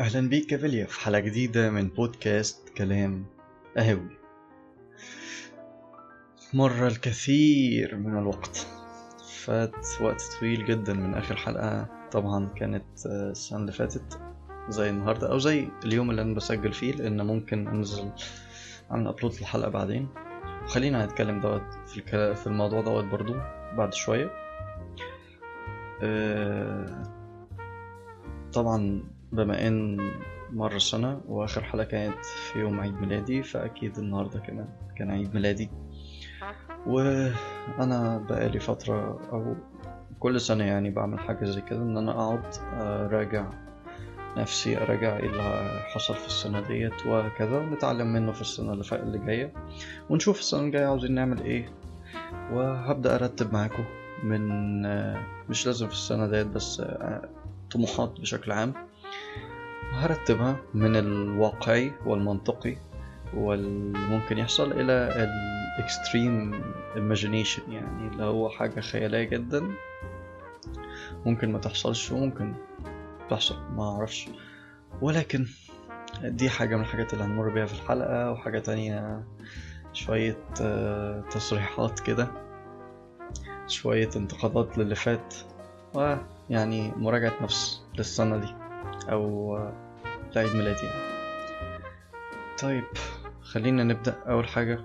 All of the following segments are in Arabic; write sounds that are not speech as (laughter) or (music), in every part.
أهلا بيك يا فيليا في حلقة جديدة من بودكاست كلام قهوي. مر الكثير من الوقت. فات وقت طويل جدا من آخر حلقة. طبعا كانت السنة اللي فاتت زي النهاردة أو زي اليوم اللي أنا بسجل فيه لأن ممكن أنزل أعمل أبلود للحلقة بعدين. خلينا نتكلم دوت في. في الموضوع دوت برضو بعد شوية. آه، طبعا بما إن مر سنة وآخر حلقة كانت في يوم عيد ميلادي فأكيد النهاردة كمان كان عيد ميلادي. وأنا بقالي فترة أو كل سنة يعني بعمل حاجة زي كده إن أنا أقعد أراجع نفسي أراجع إيه اللي حصل في السنة ديت وكذا ونتعلم منه في السنة اللي جاية. ونشوف السنة الجاية عاوزين نعمل إيه. وهبدأ أرتب معاكم من مش لازم في السنة ديت بس طموحات بشكل عام. هرتبها من الواقعي والمنطقي والممكن يحصل إلى الإكستريم imagination يعني اللي هو حاجة خيالية جدا. ممكن ما تحصلش وممكن تحصل ما أعرفش. ولكن دي حاجة من الحاجات اللي هنمر بيها في الحلقة وحاجة تانية شوية آه، تصريحات كده شوية انتقادات للي فات ويعني مراجعة نفس للسنة دي. آه، لعيد ميلادي. طيب خلينا نبدأ أول حاجة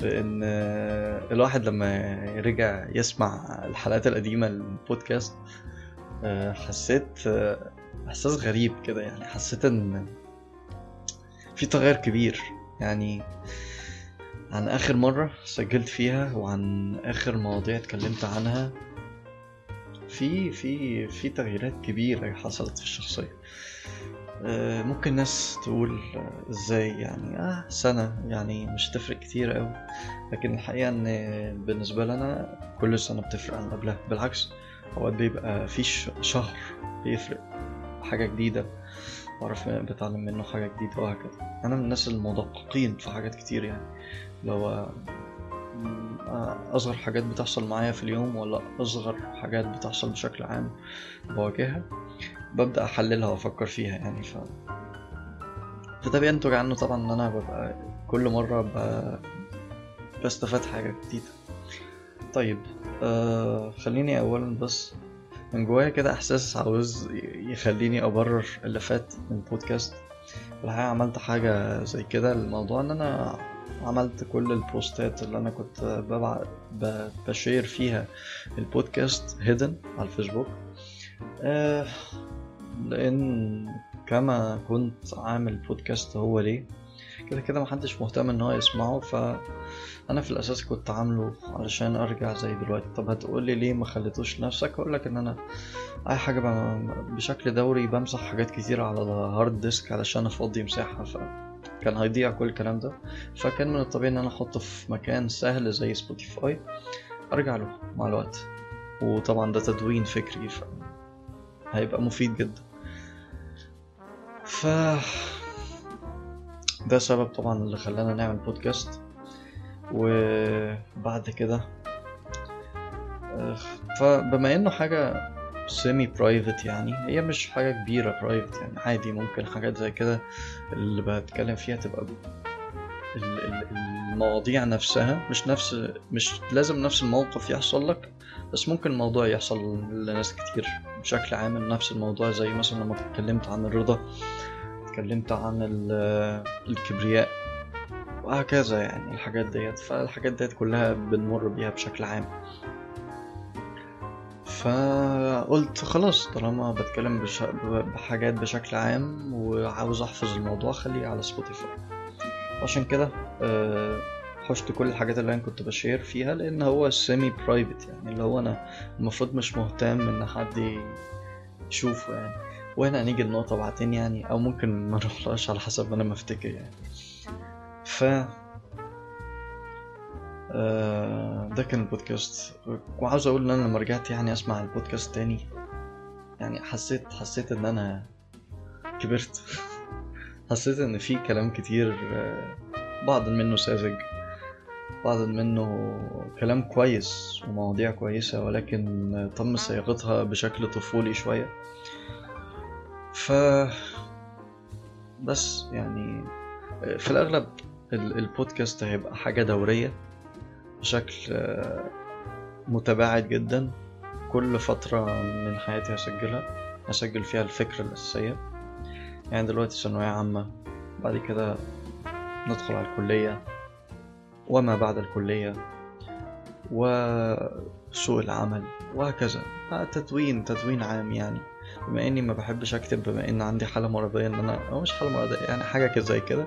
بإن آه، الواحد لما رجع يسمع الحلقات القديمة للبودكاست آه، حسيت آه، إحساس غريب كده يعني حسيت إن في تغير كبير يعني عن آخر مرة سجلت فيها وعن آخر مواضيع اتكلمت عنها في في في تغييرات كبيرة حصلت في الشخصية. آه، ممكن ناس تقول إزاي يعني؟ آه سنة يعني مش تفرق كتير أوي. لكن الحقيقة إن بالنسبة لنا كل سنة بتفرق عن قبلها. بالعكس اوقات بيبقى في شهر بيفرق حاجة جديدة. بعرف بتعلم منه حاجة جديدة وهكذا. أنا من الناس المدققين في حاجات كتير يعني. لو أصغر حاجات بتحصل معايا في اليوم ولا أصغر حاجات بتحصل بشكل عام بواجهها ببدأ أحللها وأفكر فيها يعني. ف فده بينتج عنه طبعا إن أنا ببقى كل مرة ب... بستفاد حاجة جديدة. طيب آه خليني أولا بس من جوايا كده إحساس عاوز يخليني أبرر اللي فات من البودكاست الحقيقة عملت حاجة زي كده الموضوع إن أنا عملت كل البوستات اللي أنا كنت ببعت ب- بشير فيها. البودكاست هيدن على الفيسبوك. آه لأن كما كنت عامل بودكاست هو ليه كده كده محدش مهتم إن هو يسمعه فانا في الأساس كنت عامله علشان أرجع زي دلوقتي. طب هتقولي ليه ما خليتوش لنفسك؟ اقولك إن أنا أي حاجة بشكل دوري بمسح حاجات كتير على ال hard disk علشان أفضي مساحة فكان هيضيع كل الكلام ده. فكان من الطبيعي إن أنا أحطه في مكان سهل زي Spotify أرجع له مع الوقت. وطبعا ده تدوين فكري ف هيبقى مفيد جدا. ف ده سبب طبعا اللي خلانا نعمل بودكاست وبعد كده آه، فبما إنه حاجة semi private يعني. هي مش حاجة كبيرة private يعني. عادي ممكن حاجات زي كده اللي بتكلم فيها تبقى ال- ال- المواضيع نفسها. مش نفس مش لازم نفس الموقف يحصل لك بس ممكن الموضوع يحصل لناس كتير بشكل عام. نفس الموضوع زي مثلا لما اتكلمت عن الرضا اتكلمت عن ال- الكبرياء وهكذا يعني الحاجات ديت. فالحاجات ديت كلها بنمر بيها بشكل عام. فقلت خلاص طالما بتكلم بش... بحاجات بشكل عام وعاوز أحفظ الموضوع خليه على Spotify عشان كده آه، حشت كل الحاجات اللي أنا كنت بشير فيها لأن هو semi private يعني اللي هو أنا المفروض مش مهتم إن حد يشوفه يعني. وهنا هنيجي النقطة بعدين يعني أو ممكن ما على حسب ما أنا مفتكر يعني. ف آه، ده كان البودكاست. وعاوز أقول إن أنا لما رجعت يعني أسمع البودكاست تاني يعني حسيت حسيت إن أنا كبرت. (laughs) حسيت إن في كلام كتير آه، بعض منه ساذج بعض منه كلام كويس ومواضيع كويسة ولكن تم صياغتها بشكل طفولي شوية. ف بس يعني في الأغلب البودكاست هيبقى حاجة دورية. بشكل آه، متباعد جدا. كل فترة من حياتي هسجلها هسجل فيها الفكرة الأساسية. يعني دلوقتي ثانوية عامة بعد كده ندخل على الكلية وما بعد الكلية وسوق العمل وهكذا. تدوين تدوين عام يعني. بما إني ما بحبش أكتب بما إن عندي حالة مرضية إن أنا أو مش حالة مرضية يعني حاجة كده زي كده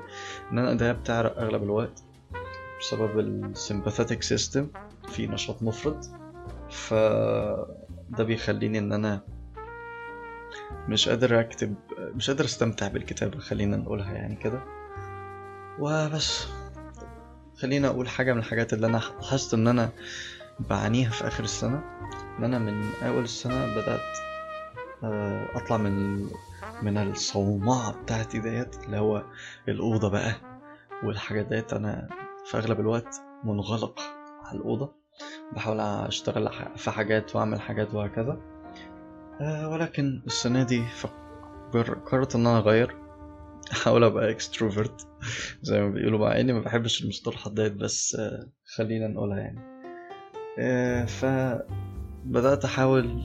إن أنا ايديا بتعرق أغلب الوقت. بسبب ال sympathetic system في نشاط مفرط. ف ده بيخليني إن أنا مش قادر أكتب مش قادر أستمتع بالكتابة خلينا نقولها يعني كده. وبس. خلينا أقول حاجة من الحاجات اللي أنا لاحظت إن أنا بعانيها في آخر السنة. إن أنا من أول السنة بدأت آه، أطلع من من الصومعة بتاعتي ديت اللي هو الأوضة بقى والحاجات ديت. أنا في أغلب الوقت منغلق على الأوضة. بحاول أشتغل في حاجات وأعمل حاجات وهكذا. آه، ولكن السنة دي قررت إن أنا أغير. أحاول أبقى اكستروفرت (laughs) زي ما بيقولوا مع إني ما بحبش المصطلحات ديت بس آه، خلينا نقولها يعني. فبدات أحاول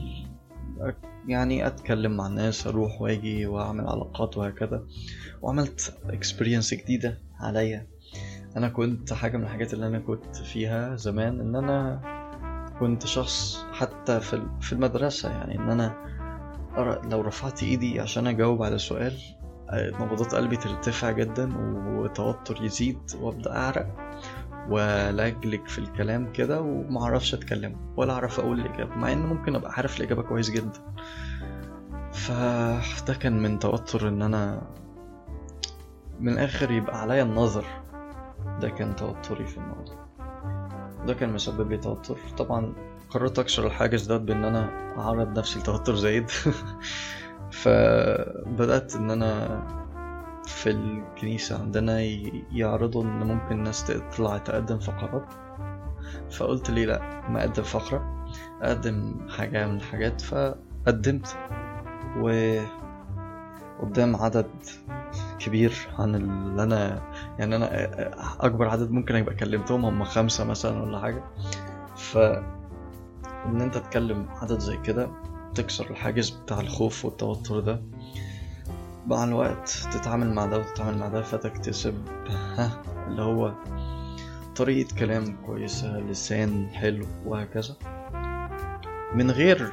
يعني أتكلم مع الناس أروح وأجي وأعمل علاقات وهكذا. وعملت اكسبيرينس جديدة عليا. أنا كنت حاجة من الحاجات اللي أنا كنت فيها زمان إن أنا كنت شخص حتى في في المدرسة يعني إن أنا لو رفعت إيدي عشان أجاوب على سؤال نبضات قلبي ترتفع جدا وتوتر يزيد وأبدأ أعرق ولجلج في الكلام كده ومعرفش أتكلم ولا أعرف أقول الإجابة مع إن ممكن أبقى عارف الإجابة كويس جدا. فده كان من توتر إن أنا من الآخر يبقى عليا النظر ده كان توتري في الموضوع ده كان مسبب لي توتر. طبعا قررت اكسر الحاجز ده بأن أنا أعرض نفسي لتوتر زايد. (laughs) فبدأت أن أنا في الكنيسة عندنا يعرضوا إن ممكن ناس تطلع تقدم فقرات. فقلت ليه لأ ما أقدم فقرة أقدم حاجة من الحاجات. فقدمت. و قدام عدد كبير عن اللي أنا يعني أنا أكبر عدد ممكن أبقى كلمتهم هم خمسة مثلا ولا حاجة. ف إن أنت تكلم عدد زي كده تكسر الحاجز بتاع الخوف والتوتر ده. مع الوقت تتعامل مع ده وتتعامل مع ده فتكتسب ها اللي هو طريقة كلام كويسة لسان حلو وهكذا. من غير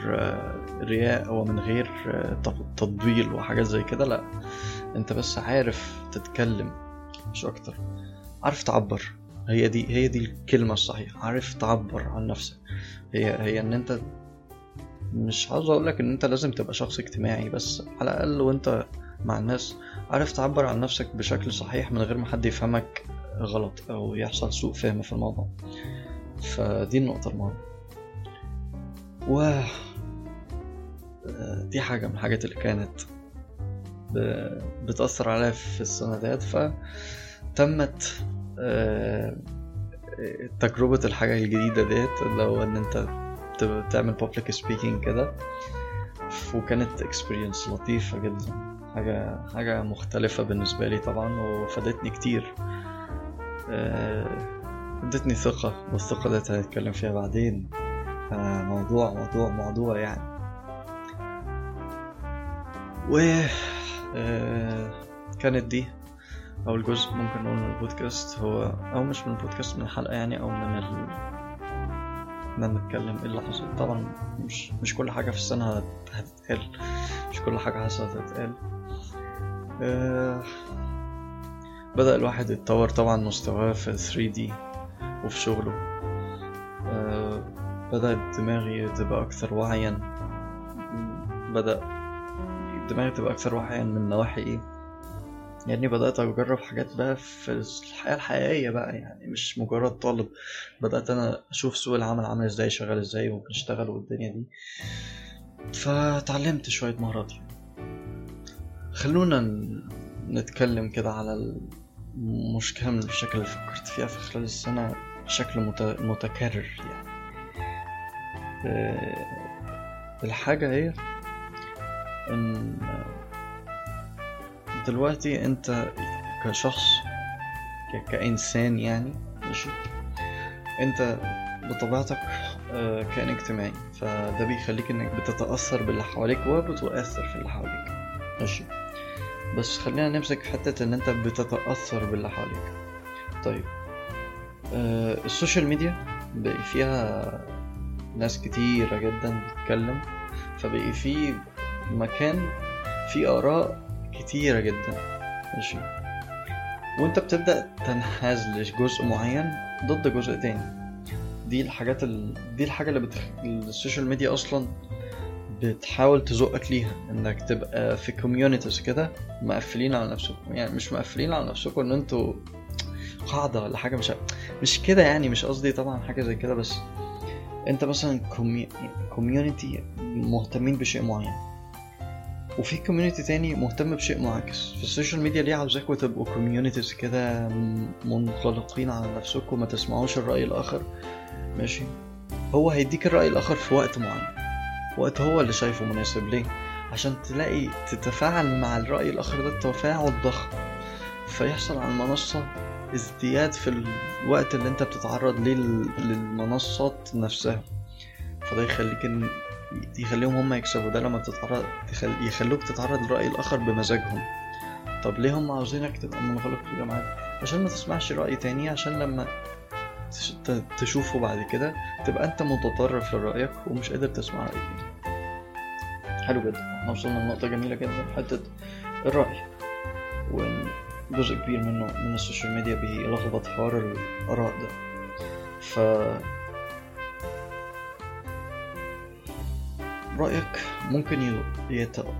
رياء ومن غير تطبيل وحاجات زي كده لأ. انت بس عارف تتكلم مش أكتر. عارف تعبر. هي دي هي دي الكلمة الصحيحة. عارف تعبر عن نفسك. هي هي إن أنت مش عاوز اقولك إن أنت لازم تبقى شخص اجتماعي بس على الأقل وأنت مع الناس. عارف تعبر عن نفسك بشكل صحيح من غير ما حد يفهمك غلط أو يحصل سوء فهم في الموضوع. فدي النقطة المهمة. و دي حاجة من الحاجات اللي كانت بتأثر عليا في السنة ديت فتمت آه، تجربة الحاجة الجديدة ديت اللي هو إن أنت تعمل public speaking كده وكانت experience لطيفة جدا. حاجة حاجة مختلفة بالنسبة لي طبعا وفادتني كتير. آه، ادتني ثقة والثقة دي هنتكلم فيها بعدين. آه، موضوع موضوع موضوع يعني. و كانت دي أول جزء ممكن نقول من البودكاست. هو أو مش من البودكاست من الحلقة يعني أو من ال إن نتكلم إيه اللي حصل. طبعا مش مش كل حاجة في السنة هتتقال. مش كل حاجة حصلت هتتقال. آه، بدأ الواحد يتطور طبعا مستواه في 3D وفي شغله. آه، بدأت دماغي تبقى أكثر وعيا. بدأ دماغي تبقى أكثر وعيا من نواحي إيه. يعني بدأت أجرب حاجات بقى في الحياة الحقيقية بقى يعني مش مجرد طالب. بدأت أنا أشوف سوق العمل عامل إزاي شغال إزاي وبنشتغل والدنيا دي. فتعلمت شوية مهارات. يعني. خلونا نتكلم كده على المشكلة من الشكل اللي فكرت فيها في خلال السنة بشكل متكرر يعني. آه، الحاجة هي إن دلوقتي أنت كشخص كإنسان يعني ماشي؟ أنت بطبيعتك آه، كائن اجتماعي. فده بيخليك إنك بتتأثر باللي حواليك وبتؤثر في اللي حواليك. ماشي؟ بس خلينا نمسك حتة إن أنت بتتأثر باللي حواليك. طيب آه، السوشيال ميديا بقى فيها ناس كتيرة جدا بتتكلم فبقي في مكان فيه آراء كتيرة جدا. ماشي. وأنت بتبدأ تنحاز لجزء معين ضد جزء تاني. دي الحاجات ال... دي الحاجة اللي بتخ... ال social media أصلا بتحاول تزقك ليها. إنك تبقى في communities كده مقفلين على نفسكم يعني مش مقفلين على نفسكم إن أنتوا قاعدة ولا حاجة. مش مش كده يعني. مش قصدي طبعا حاجة زي كده. بس أنت مثلا community مهتمين بشيء معين. وفي community تاني مهتم بشيء معاكس. في ال social media ليه عاوزاكوا تبقوا communities كده م- منغلقين على نفسكم ما تسمعوش الرأي الآخر. ماشي. هو هيديك الرأي الآخر في وقت معين. وقت هو اللي شايفه مناسب. ليه؟ عشان تلاقي تتفاعل مع الرأي الآخر ده تفاعل ضخم. فيحصل على المنصة ازدياد في الوقت اللي انت بتتعرض ليه لل- للمنصات نفسها. فده يخليك يخليهم هم يكسبوا. ده لما بتتعرض يخل... يخلوك تتعرض للرأي الآخر بمزاجهم. طب ليه هم عاوزينك تبقى منغلق في الجامعات عشان ما تسمعش رأي تاني عشان لما تشوفه بعد كده تبقى أنت متطرف لرأيك ومش قادر تسمع رأي تاني. حلو جدا. إحنا وصلنا لنقطة جميلة جدا. حتة الرأي. وإن جزء كبير منه من ال social media بيلخبط حوار الآراء ده. ف رأيك ممكن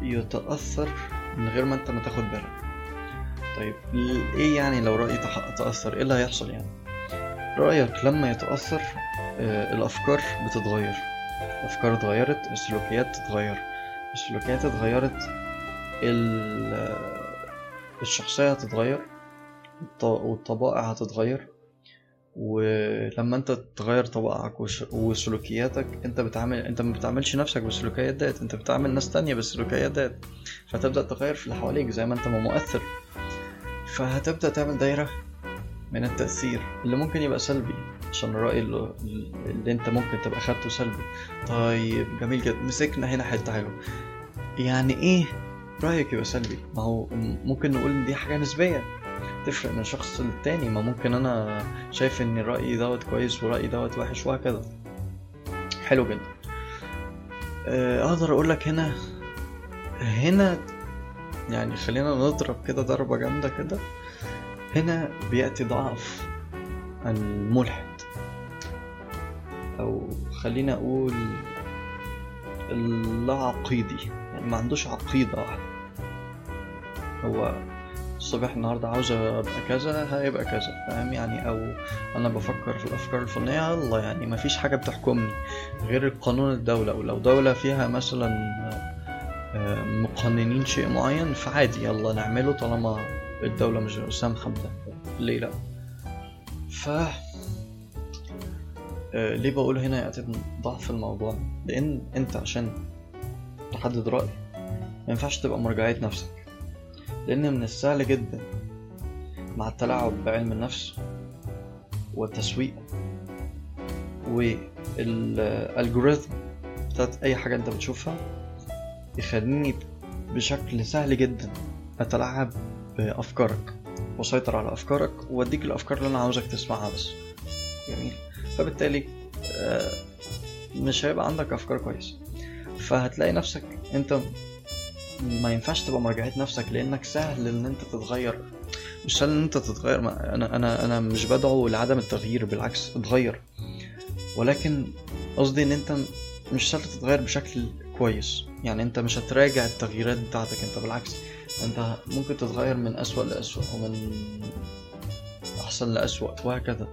يتأثر من غير ما انت ما تاخد بالك. طيب إيه يعني لو رأيي تأثر؟ إيه اللي هيحصل يعني؟ رأيك لما يتأثر آه، الأفكار بتتغير. الأفكار اتغيرت السلوكيات تتغير. السلوكيات اتغيرت ال- الشخصية هتتغير الط- والطبائع هتتغير. ولما انت تغير وش- وسلوكياتك انت بتعمل انت ما بتعملش نفسك بالسلوكيات ديت انت بتعمل ناس تانية بالسلوكيات ديت فتبدأ تغير في اللي حواليك زي ما انت ما مؤثر. فهتبدأ تعمل دايرة من التأثير اللي ممكن يبقى سلبي عشان الرأي اللي, اللي انت ممكن تبقى خدته سلبي. طيب جميل جدا مسكنا هنا حتة حلوة. يعني إيه رأيك يبقى سلبي؟ ما هو ممكن نقول دي حاجة نسبية. تفرق من شخص للتاني. ما ممكن أنا شايف إن رأيي دوت كويس ورأيي دوت وحش وهكذا. حلو جدا. آه، أقدر أقول لك هنا هنا يعني خلينا نضرب كده ضربة جامدة كده. هنا بيأتي ضعف الملحد. أو خلينا أقول اللا عقيدي يعني ما عندوش عقيدة واحدة. هو الصبح النهارده عاوز أبقى كذا هيبقى كذا فاهم؟ يعني أو أنا بفكر في الأفكار الفنيه يلا يعني ما فيش حاجة بتحكمني غير قانون الدولة. ولو دولة فيها مثلا آه، مقننين شيء معين فعادي يلا نعمله طالما الدولة مش سامحة بده. ليه لأ؟ ف آه، ليه بقول هنا يأتي ضعف الموضوع؟ لأن أنت عشان تحدد رأي ما ينفعش تبقى مرجعية نفسك. لأن من السهل جدا مع التلاعب بعلم النفس والتسويق والالجوريثم بتاعت أي حاجة أنت بتشوفها يخليني بشكل سهل جدا أتلاعب بأفكارك وأسيطر على أفكارك وأديك الأفكار اللي أنا عاوزك تسمعها بس. جميل. فبالتالي آه، مش هيبقى عندك أفكار كويسة. فهتلاقي نفسك أنت ما ينفعش تبقى مرجعية نفسك لأنك سهل إن أنت تتغير. مش سهل إن أنت تتغير. ما أنا أنا أنا مش بدعو لعدم التغيير بالعكس أتغير. ولكن قصدي إن أنت مش سهل تتغير بشكل كويس. يعني أنت مش هتراجع التغييرات بتاعتك. أنت بالعكس أنت ممكن تتغير من أسوأ لأسوأ ومن أحسن لأسوأ وهكذا.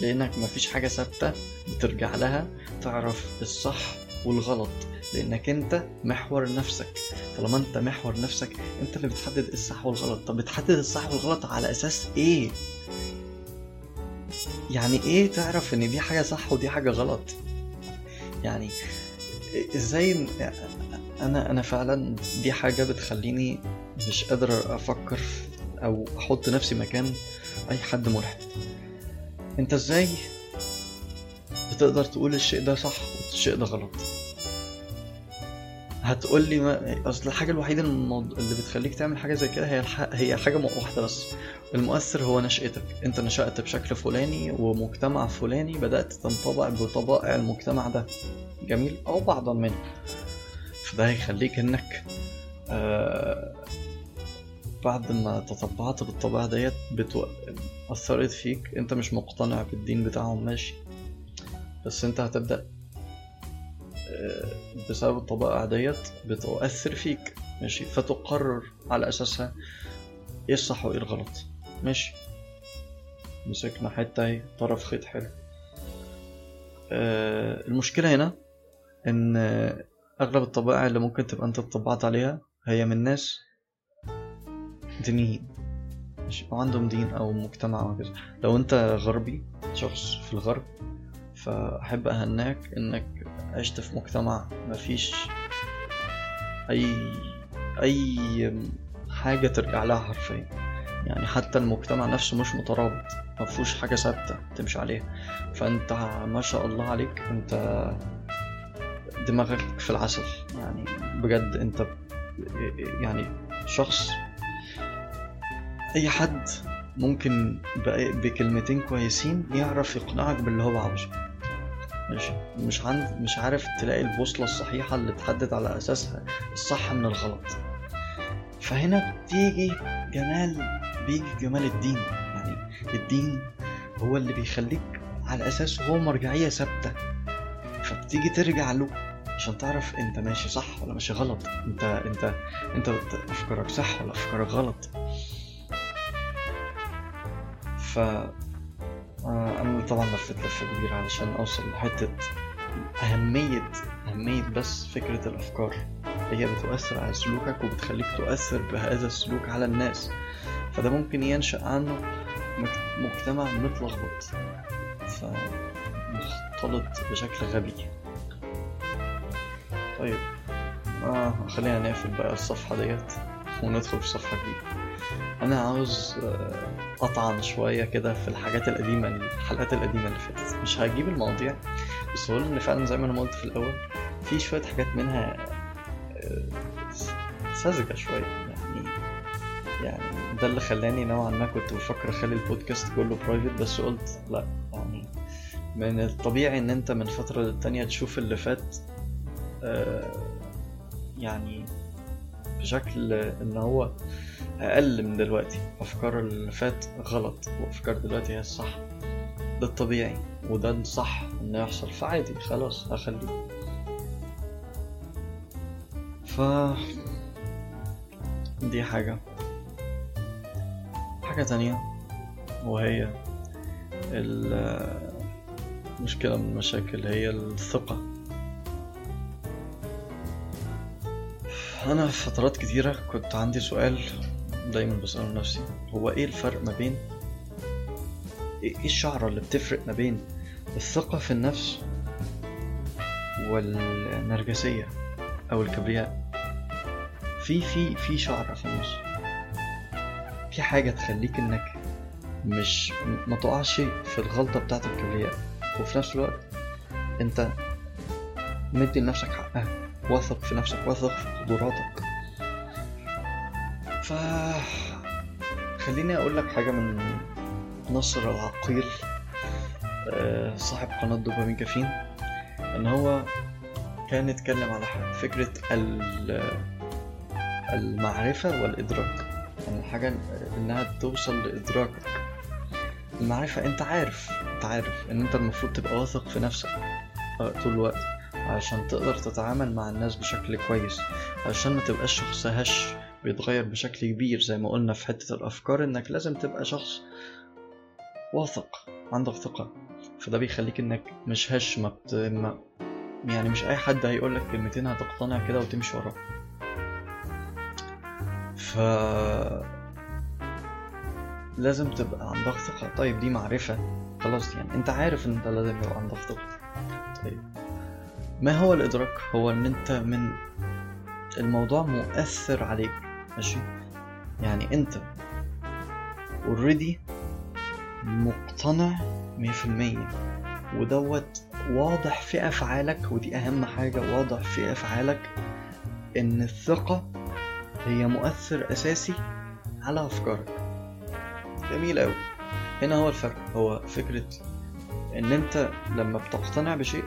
لأنك مفيش حاجة ثابتة بترجع لها تعرف الصح والغلط. لأنك أنت محور نفسك. طالما أنت محور نفسك أنت اللي بتحدد الصح والغلط. طب بتحدد الصح والغلط على أساس إيه؟ يعني إيه تعرف إن دي حاجة صح ودي حاجة غلط؟ يعني إزاي أنا أنا فعلا دي حاجة بتخليني مش قادر أفكر أو أحط نفسي مكان أي حد ملحد أنت إزاي بتقدر تقول الشيء ده صح والشيء ده غلط؟ هتقول لي ما أصل الحاجة الوحيدة اللي بتخليك تعمل حاجة زي كده هي الح... هي حاجة واحدة بس. المؤثر هو نشأتك. أنت نشأت بشكل فلاني ومجتمع فلاني بدأت تنطبع بطبائع المجتمع ده. جميل؟ أو بعضا منه. فده هيخليك إنك آه بعد ما تطبعت بالطبيعة ديت بتو... أثرت فيك. أنت مش مقتنع بالدين بتاعهم ماشي. بس أنت هتبدأ بسبب الطبائع ديت بتؤثر فيك. ماشي؟ فتقرر على أساسها إيه الصح وايه الغلط ماشي؟ مسكنا حتة اهي طرف خيط حلو. آه، المشكلة هنا إن آه، أغلب الطبائع اللي ممكن تبقى أنت اتطبعت عليها هي من ناس دينيين. أو عندهم دين أو مجتمع وكذا لو أنت غربي شخص في الغرب فأحب أهناك إنك عشت في مجتمع مفيش أي أي حاجة ترجع لها حرفيا. يعني حتى المجتمع نفسه مش مترابط مفهوش حاجة ثابتة تمشي عليها. فأنت ما شاء الله عليك أنت دماغك في العسل. يعني بجد أنت يعني شخص أي حد ممكن بكلمتين كويسين يعرف يقنعك باللي هو عاوزه. ماشي مش عند مش عارف تلاقي البوصلة الصحيحة اللي تحدد على أساسها الصح من الغلط. فهنا بتيجي جمال بيجي جمال الدين. يعني الدين هو اللي بيخليك على أساسه هو مرجعية ثابتة. فبتيجي ترجع له عشان تعرف أنت ماشي صح ولا ماشي غلط. أنت أنت أنت أفكارك صح ولا أفكارك غلط. ف أنا طبعا لفيت لفه كبيره علشان أوصل لحتة اهميه أهمية بس فكرة الأفكار. هي بتؤثر على سلوكك وبتخليك تؤثر بهذا السلوك على الناس. فده ممكن ينشأ عنه مجتمع متلخبط. فمختلط بشكل غبي. طيب آه خلينا نقفل بقى الصفحة ديت وندخل في صفحة جديدة. أنا عاوز آه، أطعن شوية كده في الحاجات القديمة الحلقات القديمة اللي فاتت. مش هجيب المواضيع بس هو إن فعلا زي ما أنا قلت في الأول في شوية حاجات منها آه، ساذجة شوية. يعني يعني ده اللي خلاني نوعا ما كنت بفكر أخلي البودكاست كله برايفت بس قلت لأ. يعني من الطبيعي إن أنت من فترة للتانية تشوف اللي فات آه، يعني بشكل إن هو أقل من دلوقتي. أفكار اللي فات غلط وأفكار دلوقتي هي الصح. ده الطبيعي وده الصح إنه يحصل. فعادي خلاص هخليه. ف دي حاجة. حاجة تانية وهي ال- مشكلة من المشاكل هي الثقة. أنا في فترات كتيرة كنت عندي سؤال دايما بسأله نفسي هو إيه الفرق ما بين إيه إيه الشعرة اللي بتفرق ما بين الثقة في النفس والنرجسية أو الكبرياء؟ في في في شعرة في النص. في حاجة تخليك إنك مش ما تقعش في الغلطة بتاعت الكبرياء وفي نفس الوقت أنت مدي لنفسك حقها واثق في نفسك واثق في قدراتك. ف خليني أقول لك حاجة من نصر العقيل آه، صاحب قناة دوبامين كافين إن هو كان يتكلم على فكرة ال- المعرفة والإدراك. يعني الحاجة إنها توصل لإدراكك. المعرفة أنت عارف أنت عارف إن أنت المفروض تبقى واثق في نفسك آه، طول الوقت عشان تقدر تتعامل مع الناس بشكل كويس عشان ما تبقاش شخص هش. بيتغير بشكل كبير زي ما قلنا في حتة الأفكار إنك لازم تبقى شخص واثق عندك ثقة. فده بيخليك إنك مش هش ما, بت... ما يعني مش أي حد هيقولك كلمتين هتقتنع كده وتمشي وراه. ف لازم تبقى عندك ثقة. طيب دي معرفة. خلاص يعني أنت عارف إن أنت لازم يبقى عندك ثقة. طيب ما هو الإدراك؟ هو إن أنت من الموضوع مؤثر عليك. ماشي؟ يعني انت اوريدي مقتنع مية في المية. ودوت واضح في أفعالك ودي أهم حاجة واضح في أفعالك إن الثقة هي مؤثر أساسي على أفكارك. جميل أوي. هنا هو الفرق. هو فكرة إن أنت لما بتقتنع بشيء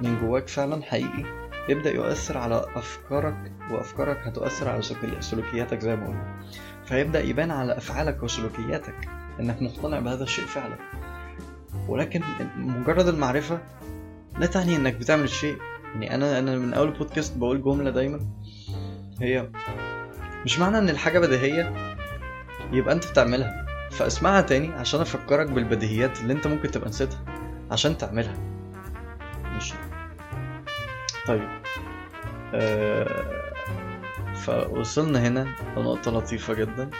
من جواك فعلا حقيقي يبدأ يؤثر على أفكارك وأفكارك هتؤثر على سلوكياتك زي ما قلنا. فيبدأ يبان على أفعالك وسلوكياتك إنك مقتنع بهذا الشيء فعلا. ولكن مجرد المعرفة لا تعني إنك بتعمل شيء. يعني أنا أنا من أول بودكاست بقول جملة دايما هي مش معنى إن الحاجة بديهية يبقى أنت بتعملها. فاسمعها تاني عشان أفكرك بالبديهيات اللي أنت ممكن تبقى نسيتها عشان تعملها. ماشي. طيب. آه فوصلنا هنا لنقطة لطيفة جدا.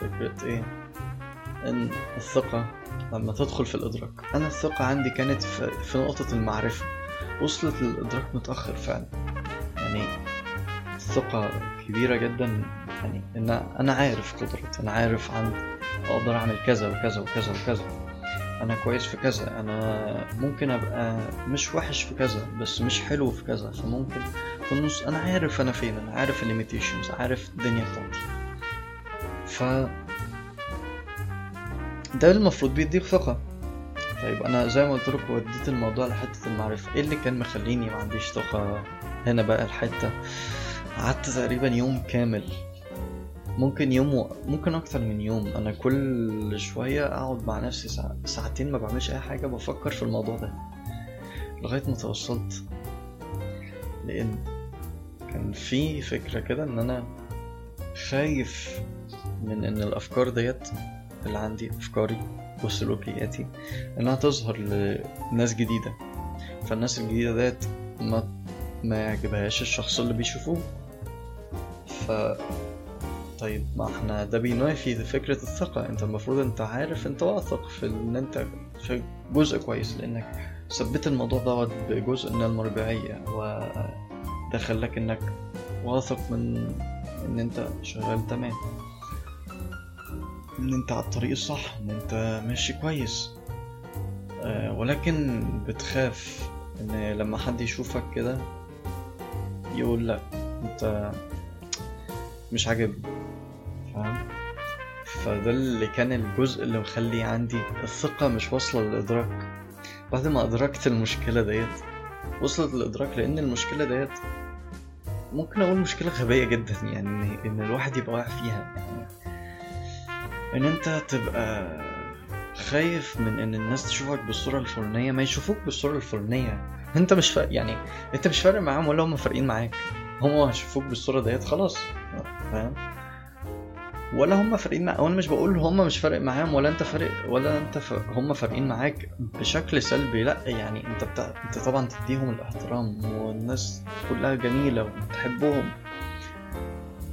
فكرة إيه؟ إن الثقة لما تدخل في الإدراك. أنا الثقة عندي كانت في, نقطة المعرفة. وصلت للإدراك متأخر فعلا. يعني الثقة كبيرة جدا. يعني إن أنا عارف قدرتي. أنا عارف عندي أقدر أعمل كذا وكذا وكذا وكذا. أنا كويس في كذا أنا ممكن أبقى مش وحش في كذا بس مش حلو في كذا. فممكن في النص أنا عارف أنا فين أنا عارف الليميتيشنز عارف الدنيا بتاعتي ف ده المفروض بيديك ثقة. طيب أنا زي ما قلت لك وديت الموضوع لحتة المعرفة. إيه اللي كان مخليني ما عنديش ثقة هنا بقى الحتة؟ قعدت تقريبا يوم كامل ممكن يوم و... ممكن أكتر من يوم. أنا كل شوية أقعد مع نفسي ساعة... ساعتين ما بعملش أي حاجة بفكر في الموضوع ده لغاية ما توصلت. لأن كان في فكرة كده إن أنا خايف من إن الأفكار ديت اللي عندي أفكاري وسلوكياتي إنها تظهر لناس جديدة. فالناس الجديدة ديت ما ما يعجبهاش الشخص اللي بيشوفوه. ف طيب ما إحنا ده بينافي فكرة الثقة. انت المفروض انت عارف انت واثق في ان انت في جزء كويس لانك ثبت الموضوع دوت بجزء من المرجعية وده خلاك انك واثق من ان انت شغال تمام ان انت على الطريق الصح ان انت ماشي كويس. أه ولكن بتخاف ان لما حد يشوفك كده يقول لأ انت مش عاجبني. فاهم؟ فده اللي كان الجزء اللي مخلي عندي الثقة مش واصلة للإدراك. بعد ما أدركت المشكلة ديت وصلت للإدراك لأن المشكلة ديت ممكن أقول مشكلة غبية جدا يعني إن الواحد يبقى واقع فيها. إن أنت تبقى خايف من إن الناس تشوفك بالصورة الفلانية ما يشوفوك بالصورة الفلانية. أنت مش فارق يعني أنت مش فارق معاهم ولا هم فارقين معاك. هم هيشوفوك بالصورة ديت خلاص. فاهم؟ ولا هم فارقين معاك وأنا مش بقول هم مش فارق معاهم ولا أنت فارق ولا أنت ف... هم فارقين معاك بشكل سلبي. لأ يعني أنت بتا... أنت طبعا تديهم الإحترام والناس كلها جميلة وتحبهم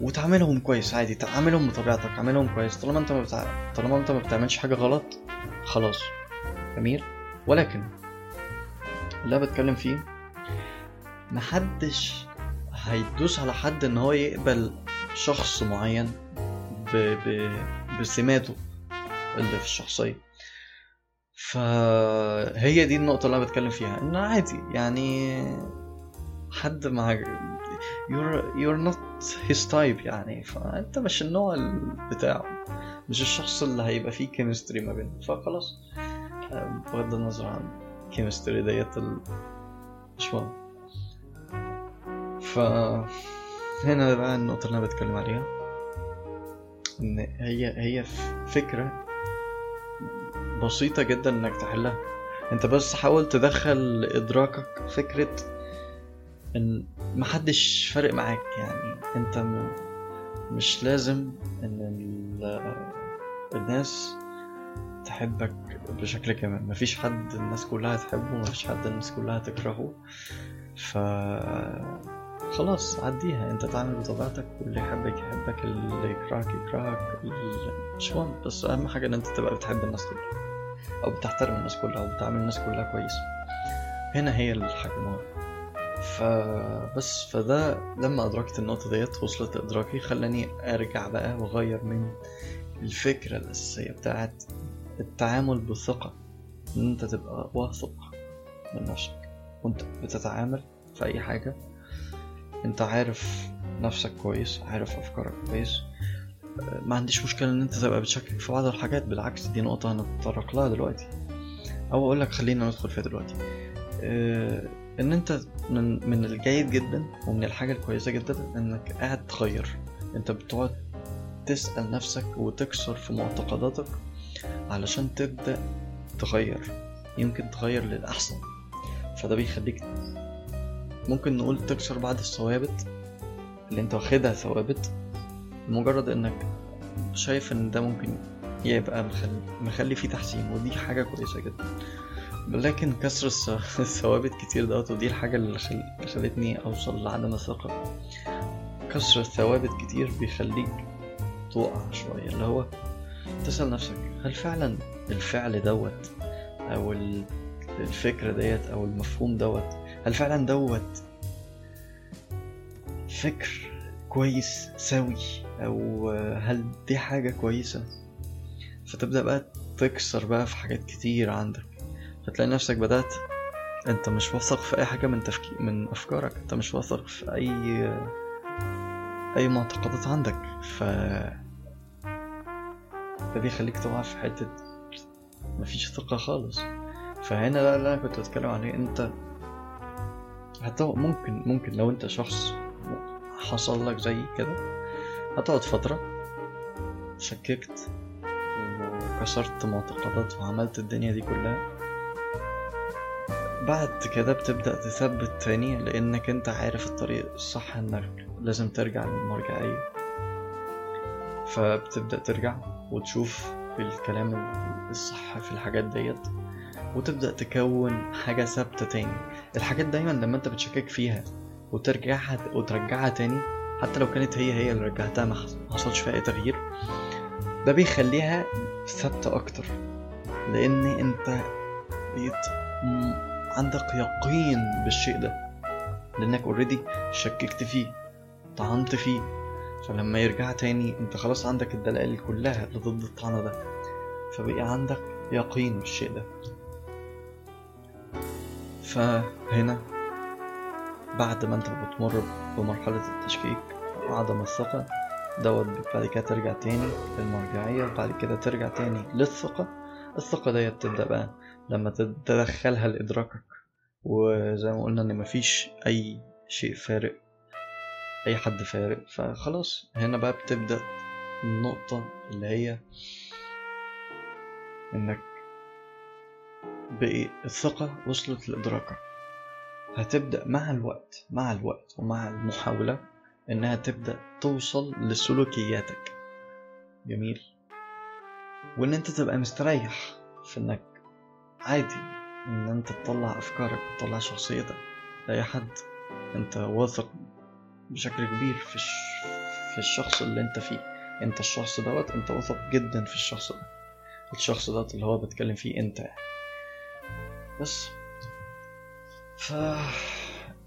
وتعاملهم كويس عادي. تعاملهم بطبيعتك عاملهم كويس. طالما أنت ما بتع... طالما أنت ما بتعملش حاجة غلط خلاص. جميل ولكن اللي بتكلم فيه محدش هيدوس على حد إن هو يقبل شخص معين ب... ب... بسماته اللي في الشخصية. فهي دي النقطة اللي أنا بتكلم فيها إن عادي يعني حد مع you're, you're not his type يعني فأنت مش النوع بتاعه مش الشخص اللي هيبقى فيه كيمستري ما بينه فخلاص بغض النظر عن الكيمستري ديت ال... مش مهم. فهنا بقى النقطة اللي أنا بتكلم عليها. إن هي هي فكرة بسيطة جدا إنك تحلها. أنت بس حاول تدخل إدراكك فكرة إن محدش فارق معاك. يعني أنت م... مش لازم إن الناس تحبك بشكل كامل. مفيش حد الناس كلها تحبه مفيش حد الناس كلها تكرهه ف خلاص عديها. انت تعمل بطبيعتك واللي يحبك يحبك اللي يكرهك يكرهك مش مهم. بس أهم حاجة إن أنت تبقى بتحب الناس كلها أو بتحترم الناس كلها أو بتعامل الناس كلها كويس. هنا هي الحاجة مهمة فبس فده لما أدركت النقطة ديت وصلت إدراكي خلاني أرجع بقى وأغير من الفكرة الأساسية بتاعت التعامل بثقة إن أنت تبقى واثق من نفسك وأنت بتتعامل في أي حاجة. أنت عارف نفسك كويس عارف أفكارك كويس. ما عنديش مشكلة إن أنت تبقى بتشكك في بعض الحاجات بالعكس دي نقطة هنتطرق لها دلوقتي. أو أقول لك خلينا ندخل فيها دلوقتي. آه، إن أنت من من الجيد جدا ومن الحاجة الكويسة جدا إنك قاعد تغير. أنت بتقعد تسأل نفسك وتكسر في معتقداتك علشان تبدأ تغير. يمكن تغير للأحسن. فده بيخليك ممكن نقول تكسر بعض الثوابت اللي انت واخدها ثوابت مجرد انك شايف ان ده ممكن يبقى مخلي, مخلي فيه تحسين ودي حاجة كويسة جدا. لكن كسر الث- الثوابت كتير دوت ودي الحاجة اللي خل... اللي خلتني أوصل لعدم الثقة كسر الثوابت كتير بيخليك تقع شوية اللي هو تسأل نفسك هل فعلا الفعل دوت أو ال- الفكرة ديت أو المفهوم دوت هل فعلا دوت فكر كويس سوي؟ أو هل دي حاجة كويسة؟ فتبدأ بقى تكسر بقى في حاجات كتير عندك. فتلاقي نفسك بدأت أنت مش واثق في أي حاجة من تفكير من أفكارك. أنت مش واثق في أي أي معتقدات عندك. ف ده بيخليك تقع في حتة مفيش ثقة خالص. فهنا بقى اللي أنا كنت بتكلم عليه أنت هتقعد ممكن ممكن لو انت شخص حصل لك زي كده هتقعد فترة شككت وكسرت معتقدات وعملت الدنيا دي كلها. بعد كده بتبدأ تثبت تاني لأنك أنت عارف الطريق الصح إنك لازم ترجع للمرجعية. فبتبدأ ترجع وتشوف الكلام الصح في الحاجات ديت. وتبدأ تكون حاجة ثابتة تاني. الحاجات دايما لما أنت بتشكك فيها وترجعها وترجعها تاني حتى لو كانت هي هي اللي رجعتها ما حصلش فيها أي تغيير ده بيخليها ثابتة أكتر. لأن أنت بقيت عندك يقين بالشيء ده لأنك اوريدي شككت فيه طعنت فيه. فلما يرجع تاني أنت خلاص عندك الدلائل كلها اللي ضد الطعن ده. فبقي عندك يقين بالشيء ده. فهنا بعد ما انت بتمر بمرحلة التشكيك وعدم الثقة دوت بعد كده ترجع تاني للمرجعية بعد كده ترجع تاني للثقة. الثقة ديت تبدأ بقى لما تدخلها لإدراكك وزي ما قلنا إن مفيش أي شيء فارق أي حد فارق. فخلاص هنا بقى بتبدأ النقطة اللي هي إنك بقي الثقة وصلت لإدراكك هتبدأ مع الوقت مع الوقت ومع المحاولة إنها تبدأ توصل لسلوكياتك. جميل؟ وإن أنت تبقى مستريح في إنك عادي إن أنت تطلع أفكارك وتطلع شخصيتك لأي حد أنت واثق بشكل كبير في الش... في الشخص اللي أنت فيه. أنت الشخص دوت أنت واثق جدا في الشخص ده. الشخص دوت اللي هو بتكلم فيه أنت. بس. ف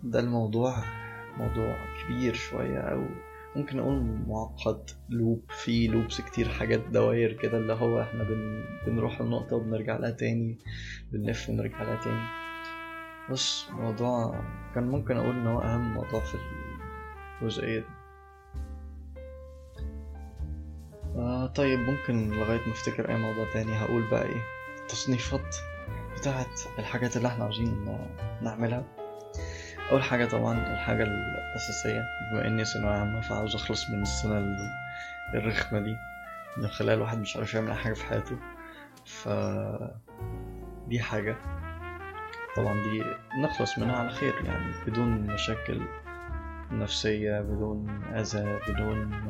ده الموضوع موضوع كبير شوية أو ممكن أقول معقد loop فيه loops كتير حاجات دواير كده اللي هو إحنا بن... بنروح النقطة وبنرجع لها تاني بنلف ونرجع لها تاني. بس موضوع كان ممكن أقول إن هو أهم موضوع في الجزئية دي. آه طيب ممكن لغاية ما أفتكر أي موضوع تاني. هقول بقى إيه؟ التصنيفات بتاعت الحاجات اللي إحنا عاوزين نعملها. أول حاجة طبعا الحاجة الأساسية بما إني ثانوية عامة فعاوز أخلص من السنة الرخمة دي. من خلال الواحد مش عارف يعمل أي حاجة في حياته. ف دي حاجة. طبعا دي نخلص منها على خير يعني بدون مشاكل نفسية بدون أذى بدون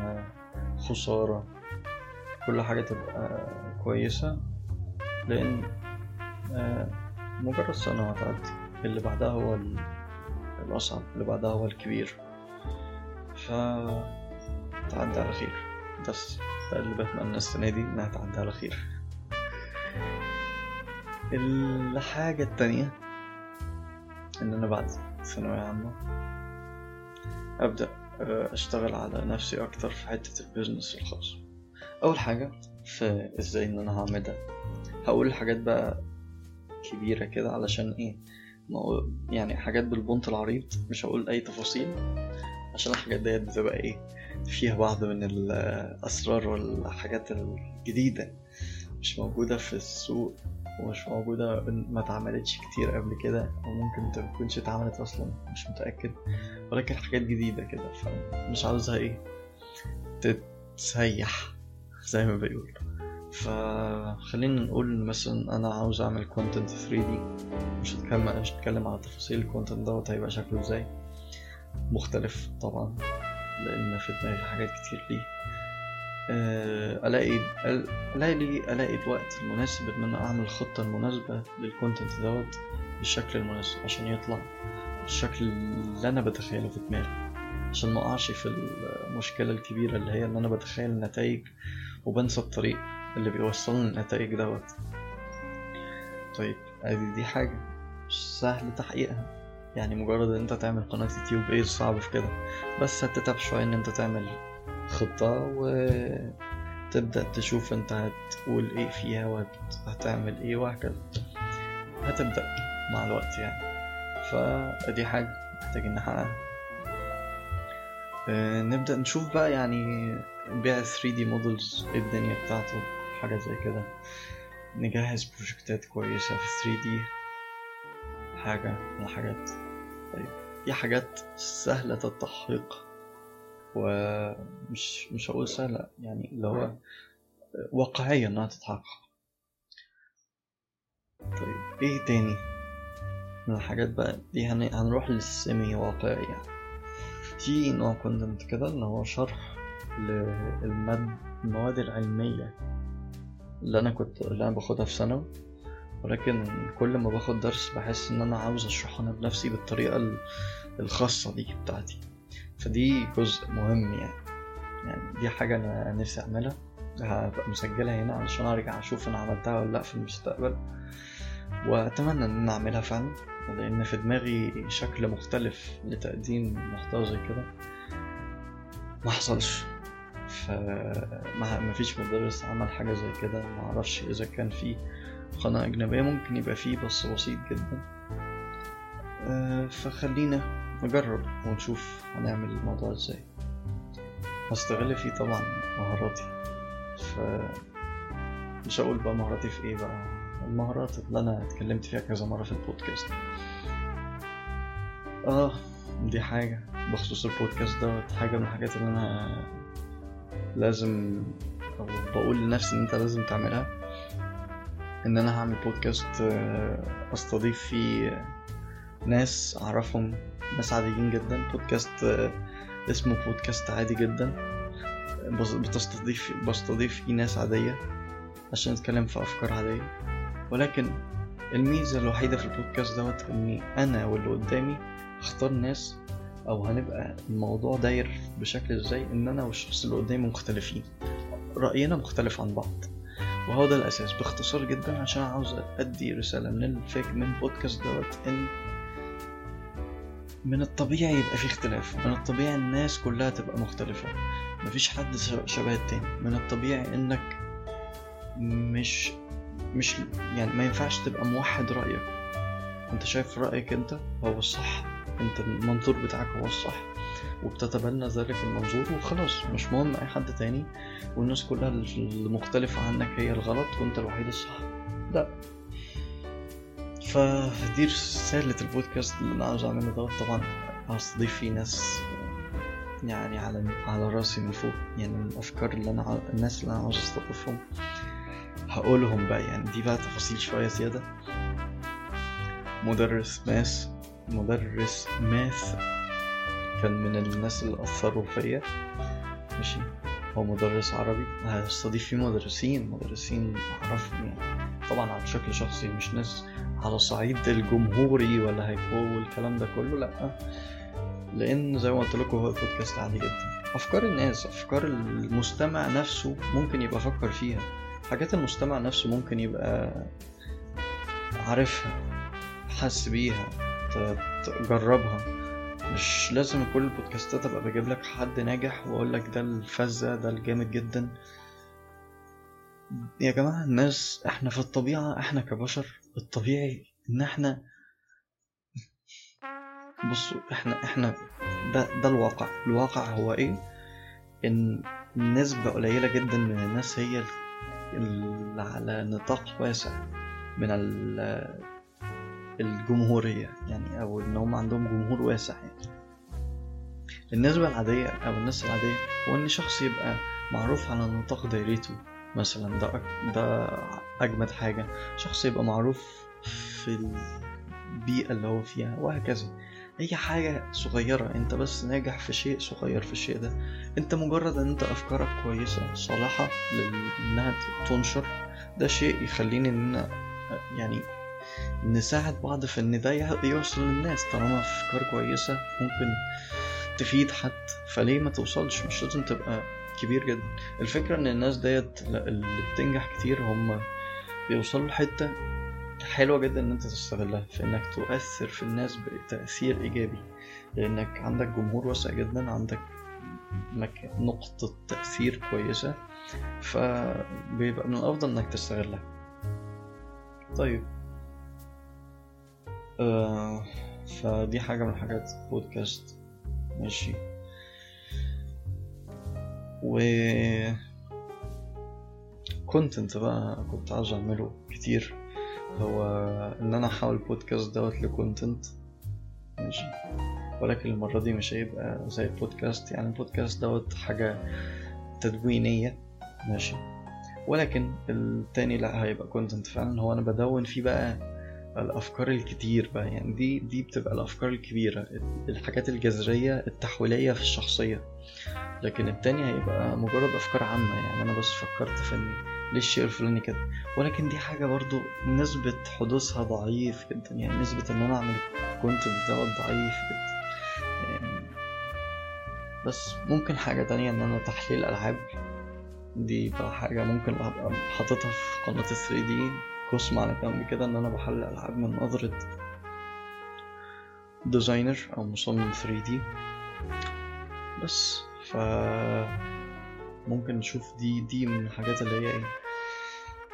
خسارة. كل حاجة تبقى كويسة لأن مجرد سنة وهتعدي اللي بعدها هو الأصعب اللي بعدها هو الكبير. ف تعدي على خير. بس ده اللي بتمنى السنة دي إنها تعدي على خير. الحاجة التانية إن أنا بعد ثانوية عامة أبدأ آه، أشتغل على نفسي أكتر في حتة البيزنس الخاص. أول حاجة في إزاي إن أنا هعمل ده هقول الحاجات بقى كبيرة كده علشان هو يعني حاجات بالبنط العريض مش هقول أي تفاصيل عشان الحاجات ديت بتبقى إيه؟ فيها بعض من الأسرار والحاجات الجديدة مش موجودة في السوق ومش موجودة ما اتعملتش كتير قبل كده أو ممكن تكونش اتعملت أصلا مش متأكد ولكن حاجات جديدة كده فمش عاوزها إيه؟ تتسيح زي ما بيقول فخلينا نقول مثلا أنا عاوز أعمل content 3D مش هتكلم مش هتكلم على تفاصيل ال content دوت هيبقى شكله إزاي. مختلف طبعا لأن في دماغي حاجات كتير ليه. آه، الاقي ألاقي ألاقي الوقت المناسب إن أنا أعمل الخطة المناسبة لل content دوت بالشكل المناسب عشان يطلع بالشكل اللي أنا بتخيله في دماغي. عشان ما أقعش في المشكلة الكبيرة اللي هي إن أنا بتخيل النتائج وبنسى الطريق. اللي بيوصلني للنتائج دوت. طيب ادي دي حاجة مش سهل تحقيقها. يعني مجرد إن أنت تعمل قناة يوتيوب إيه صعب في كده؟ بس هتتعب شوية إن أنت تعمل خطة وتبدأ تشوف أنت هتقول إيه فيها وهتعمل إيه وهكذا. هتبدأ مع الوقت يعني. فدي حاجة محتاجين نحققها آه، نبدأ نشوف بقى يعني بيع 3D models إيه الدنيا بتاعته. حاجة زي كده. نجهز project ات كويسة في 3D حاجة من الحاجات طيب دي حاجات سهلة التحقيق. ومش مش هقول سهلة يعني اللي هو واقعية إنها تتحقق. طيب إيه تاني من الحاجات بقى؟ دي هنروح لل semi واقعية في نوع content كده ان هو شرح للماد المواد العلمية. اللي أنا كنت اللي أنا باخدها في ثانوي. ولكن كل ما باخد درس بحس إن أنا عاوز أشرحه أنا بنفسي بالطريقة الخاصة دي بتاعتي. فدي جزء مهم يعني. يعني دي حاجة أنا نفسي أعملها. هبقى مسجلها هنا علشان أرجع أشوف أنا عملتها ولا لأ في المستقبل. وأتمنى إن أنا أعملها فعلا. لأن في دماغي شكل مختلف لتقديم محتوى زي كده. ما حصلش. فما فيش مدرس عمل حاجة زي كده. معرفش إذا كان في قناة أجنبية ممكن يبقى فيه بس بسيط جدا. آه، فخلينا نجرب ونشوف هنعمل الموضوع إزاي. هستغل فيه طبعا مهاراتي. ف مش هقول بقى مهاراتي في إيه بقى. المهارات اللي أنا اتكلمت فيها كذا مرة في البودكاست. آه دي حاجة. بخصوص البودكاست دوت حاجة من الحاجات اللي أنا لازم أو بقول لنفسي إن أنت لازم تعملها إن أنا هعمل بودكاست آه، أستضيف فيه ناس أعرفهم ناس عاديين جدا. بودكاست آه، اسمه بودكاست عادي جدا. بتستضيف بستضيف فيه ناس عادية عشان نتكلم في أفكار عادية. ولكن الميزة الوحيدة في البودكاست دوت إني أنا واللي قدامي أختار ناس أو هنبقى الموضوع داير بشكل إزاي إن أنا والشخص اللي قدامي مختلفين. رأينا مختلف عن بعض. وهو ده الأساس. باختصار جدا عشان عاوز أدي رسالة من الفيك من البودكاست دوت إن من الطبيعي يبقى في اختلاف. من الطبيعي الناس كلها تبقى مختلفة. مفيش حد شبه التاني. من الطبيعي إنك مش مش يعني ما ينفعش تبقى موحد رأيك. أنت شايف رأيك أنت؟ هو الصح. انت المنظور بتاعك هو الصح وبتتبنى ذلك المنظور وخلاص مش مهم أي حد تاني والناس كلها المختلفة عنك هي الغلط وأنت الوحيد الصح. لا. فدي رسالة البودكاست اللي أنا عاوز أعمله دوت. طبعا هستضيف فيه ناس يعني على على رأسي من فوق يعني الأفكار اللي أنا الناس اللي أنا عاوز أستضيفهم. هقولهم بقى يعني دي بقى تفاصيل شوية زيادة. مدرس ماس مدرس ماث كان من الناس اللي أثروا فيا ماشي. هو مدرس عربي. هستضيف فيه مدرسين. مدرسين أعرفهم يعني طبعا على شكل شخصي مش ناس على الصعيد الجمهوري ولا هيكو والكلام ده كله لأ. لأن زي ما قلت لكم هو بودكاست عادي جدا. أفكار الناس أفكار المستمع نفسه ممكن يبقى فكر فيها. حاجات المستمع نفسه ممكن يبقى عارفها حس بيها. تجربها. مش لازم كل البودكاستات ابقى بجيب لك حد ناجح وأقول لك ده الفزة ده الجامد جدا. يا جماعة الناس إحنا في الطبيعة إحنا كبشر الطبيعي إن إحنا بصوا إحنا إحنا ده ده الواقع. الواقع هو إيه؟ إن نسبة قليلة جدا من الناس هي اللي على نطاق واسع من الجمهورية يعني أو إن هم عندهم جمهور واسع يعني. النسبة العادية أو الناس العادية هو إن شخص يبقى معروف على نطاق دايرته مثلا ده ده أجمد حاجة. شخص يبقى معروف في البيئة اللي هو فيها وهكذا. أي حاجة صغيرة أنت بس ناجح في شيء صغير في الشيء ده أنت مجرد أن أنت أفكارك كويسة صالحة لأنها تنشر ده شيء يخليني إن يعني نساعد بعض في إن ده يوصل للناس. طالما أفكار كويسة ممكن تفيد حد فليه ما توصلش؟ مش لازم تبقى كبير جدا. الفكرة إن الناس ديت اللي بتنجح كتير هم بيوصلوا لحتة حلوة جدا إن أنت تستغلها في إنك تؤثر في الناس بتأثير إيجابي. لأنك عندك جمهور واسع جدا عندك نقطة تأثير كويسة فبيبقى من الأفضل إنك تستغلها. طيب. آه فدي حاجة من حاجات بودكاست ماشي. و content بقى كنت عاوز أعمله كتير. هو إن أنا أحول البودكاست دوت ل content ماشي. ولكن المرة دي مش هيبقى زي البودكاست. يعني البودكاست دوت حاجة تدوينية. ماشي. ولكن التاني لأ هيبقى content فعلا. هو أنا بدون فيه بقى الأفكار الكتير بقى يعني دي دي بتبقى الأفكار الكبيرة الحاجات الجذرية التحويلية في الشخصية. لكن التاني هيبقى مجرد أفكار عامة يعني أنا بس فكرت في ان ليه الشيء الفلاني كده؟ ولكن دي حاجة برضو نسبة حدوثها ضعيف جدا يعني نسبة إن أنا أعمل كونتنت دوت ضعيف جدا. يعني بس ممكن حاجة تانية إن أنا تحليل ألعاب دي بقى حاجة ممكن أبقى حاططها في قناة 3 دي قسم على جنب كده إن أنا بحلل العاب من نظرة ديزاينر أو مصمم 3 دي بس ف ممكن نشوف دي دي من الحاجات اللي هي إيه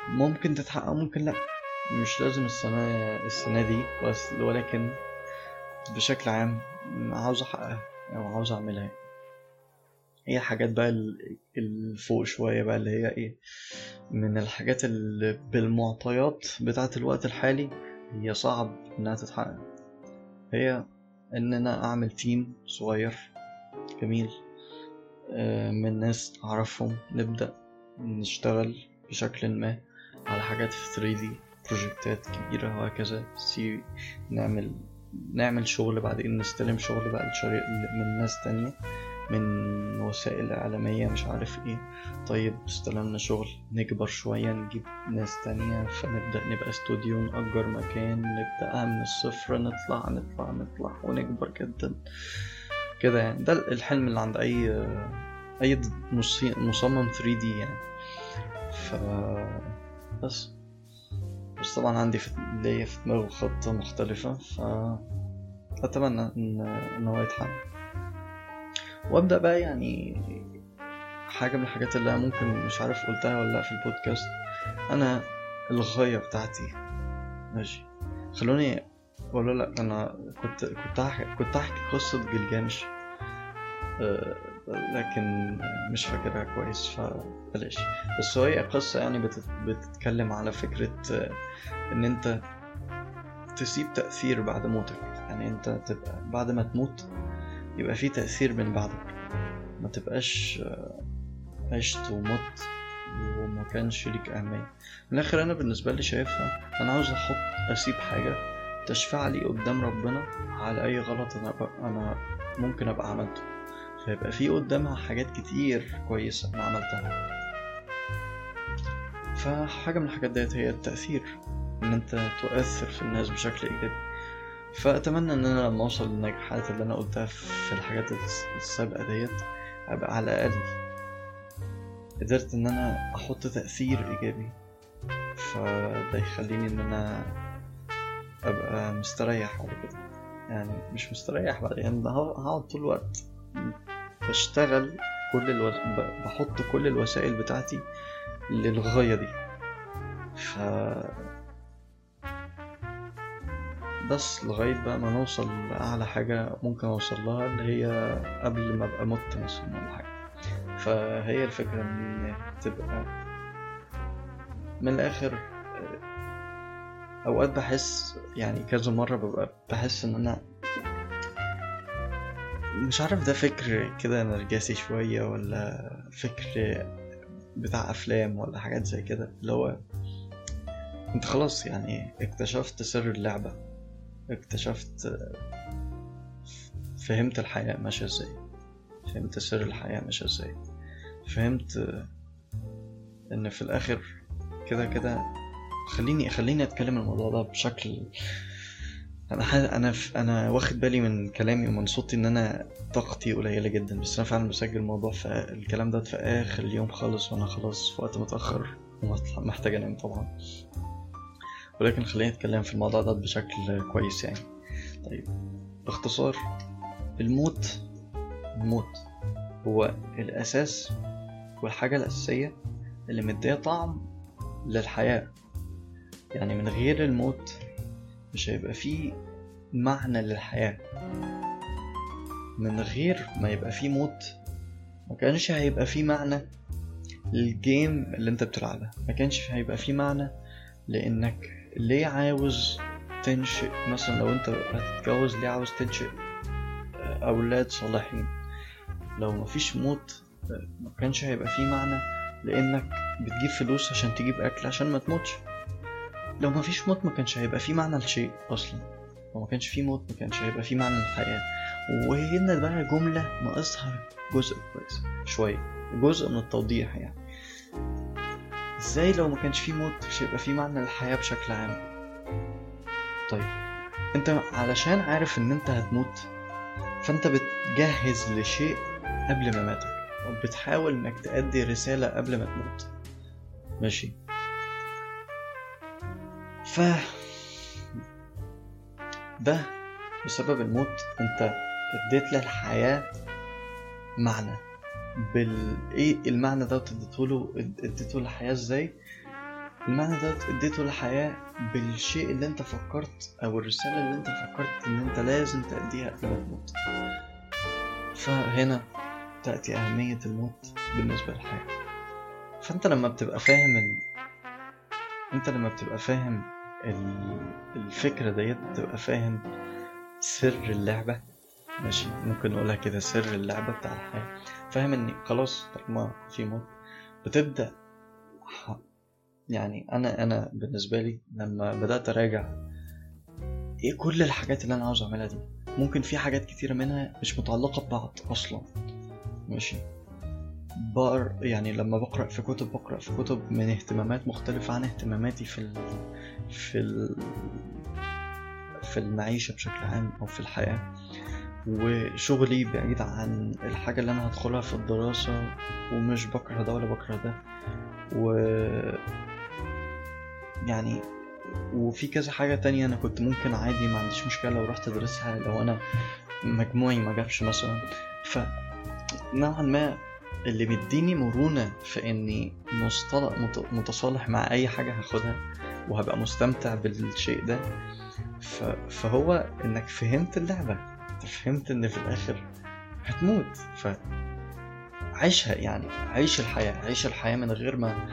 ممكن تتحقق ممكن لأ. مش لازم السنة السنة دي بس ولكن بشكل عام عاوز أحققها أو عاوز أعملها. هي حاجات بقى الفوق شوية بقى اللي هي إيه من الحاجات اللي بالمعطيات بتاعة الوقت الحالي هي صعب إنها تتحقق. هي إن أنا أعمل team صغير جميل من ناس أعرفهم نبدأ نشتغل بشكل ما على حاجات في 3D project ات كبيرة وهكذا سي نعمل نعمل شغل بعدين نستلم شغل بقى من ناس تانية. من وسائل إعلامية مش عارف إيه. طيب استلمنا شغل نكبر شوية نجيب ناس تانية فنبدأ نبقى استوديو نأجر مكان نبدأ من الصفر نطلع نطلع نطلع ونكبر جدا. كده يعني. ده الحلم اللي عند أي أي مصمم 3D يعني. ف بس. بس طبعا عندي في ليا في دماغي خطة مختلفة ف أتمنى إن إن هو يتحقق. وأبدأ بقى يعني حاجة من الحاجات اللي ممكن مش عارف قلتها ولا لأ في البودكاست. أنا الغاية بتاعتي. ماشي. خلوني ولا لأ أنا كنت كنت هحكي كنت هحكي قصة جلجامش أه لكن مش فاكرها كويس فبلاش. بس هي قصة يعني بتتكلم على فكرة إن أنت تسيب تأثير بعد موتك. يعني أنت تبقى بعد ما تموت يبقى في تأثير من بعدك ما تبقاش عشت ومت وما كانش ليك أهمية. من الآخر أنا بالنسبة لي شايفها أنا عاوز أحط أسيب حاجة تشفع لي قدام ربنا على أي غلط أنا أنا ممكن أبقى عملته. فيبقى في قدامها حاجات كتير كويسة أنا عملتها. فحاجة من الحاجات ديت هي التأثير إن أنت تؤثر في الناس بشكل إيجابي. فأتمنى إن أنا لما أوصل للنجاحات اللي أنا قلتها في الحاجات السابقة ديت أبقى على الأقل قدرت إن أنا أحط تأثير إيجابي. فده يخليني إن أنا أبقى مستريح على كده. يعني مش مستريح بعدين يعني هقعد طول الوقت بشتغل كل ألو... بحط كل الوسائل بتاعتي للغاية دي. ف بس لغاية بقى ما نوصل لأعلى حاجة ممكن أوصل لها اللي هي قبل ما أبقى مت مثلا ولا حاجة. فهي الفكرة إن تبقى من الآخر أوقات بحس يعني كذا مرة ببقى بحس إن أنا مش عارف ده فكر كده نرجسي شوية ولا فكر بتاع أفلام ولا حاجات زي كده اللي هو أنت خلاص يعني اكتشفت سر اللعبة. اكتشفت فهمت الحياة ماشية إزاي. فهمت سر الحياة ماشية إزاي. فهمت إن في الآخر كده كده خليني خليني أتكلم الموضوع ده بشكل أنا ح... أنا ف... أنا واخد بالي من كلامي ومن صوتي إن أنا طاقتي قليلة جدا بس أنا فعلا بسجل الموضوع في الكلام ده في آخر اليوم خالص وأنا خلاص في وقت متأخر ومحتاج أنام طبعا. ولكن خلينا نتكلم في الموضوع ده بشكل كويس يعني. طيب باختصار الموت الموت هو الأساس والحاجة الأساسية اللي مدية طعم للحياة. يعني من غير الموت مش هيبقى فيه معنى للحياة. من غير ما يبقى فيه موت ما كانش هيبقى فيه معنى للجيم اللي انت بتلعبها ما كانش هيبقى فيه معنى لإنك ليه عاوز تنشئ؟ مثلا لو أنت هتتجوز ليه عاوز تنشئ أولاد صالحين؟ لو مفيش موت ما كانش هيبقى فيه معنى لأنك بتجيب فلوس عشان تجيب أكل عشان ما تموتش. لو ما فيش موت ما كانش هيبقى في معنى لشيء أصلا. لو ما كانش في موت ما كانش هيبقى في معنى للحياة. وهنا بقى جملة ناقصها جزء كويس شوية جزء من التوضيح يعني. إزاي لو ما كانش في موت مش هيبقى في معنى للحياة بشكل عام؟ طيب أنت علشان عارف إن أنت هتموت فأنت بتجهز لشيء قبل مماتك وبتحاول إنك تأدي رسالة قبل ما تموت. ماشي. ف ده بسبب الموت أنت أديت للحياة معنى. بال إيه المعنى ده اديته له اديته للحياة إزاي؟ المعنى ده اديته للحياة بالشيء اللي انت فكرت أو الرسالة اللي انت فكرت ان انت لازم تأديها قبل ما تموت. فهنا تأتي أهمية الموت بالنسبة للحياة. فانت لما بتبقى فاهم ال... انت لما بتبقى فاهم الفكرة ديت تبقى فاهم سر اللعبة. ماشي ممكن نقولها كده سر اللعبة بتاع الحياة. فاهم ان خلاص طالما في موت. بتبدأ يعني أنا أنا بالنسبة لي لما بدأت أراجع إيه كل الحاجات اللي أنا عاوز أعملها دي ممكن في حاجات كتيرة منها مش متعلقة ببعض أصلا. ماشي؟ بقر يعني لما بقرأ في كتب بقرأ في كتب من اهتمامات مختلفة عن اهتماماتي في ال... في ال... في المعيشة بشكل عام أو في الحياة. وشغلي بعيد عن الحاجة اللي أنا هدخلها في الدراسة ومش بكره ده ولا بكره ده. و يعني وفي كذا حاجة تانية أنا كنت ممكن عادي ما عنديش مشكلة لو رحت أدرسها لو أنا مجموعي ما جابش مثلا. ف نوعا ما اللي بيديني مرونة في إني مصطلح متصالح مع أي حاجة هاخدها وهبقى مستمتع بالشيء ده ف... فهو إنك فهمت اللعبة. أنت فهمت إن في الآخر هتموت. ف عيشها يعني عيش الحياة عيش الحياة من غير ما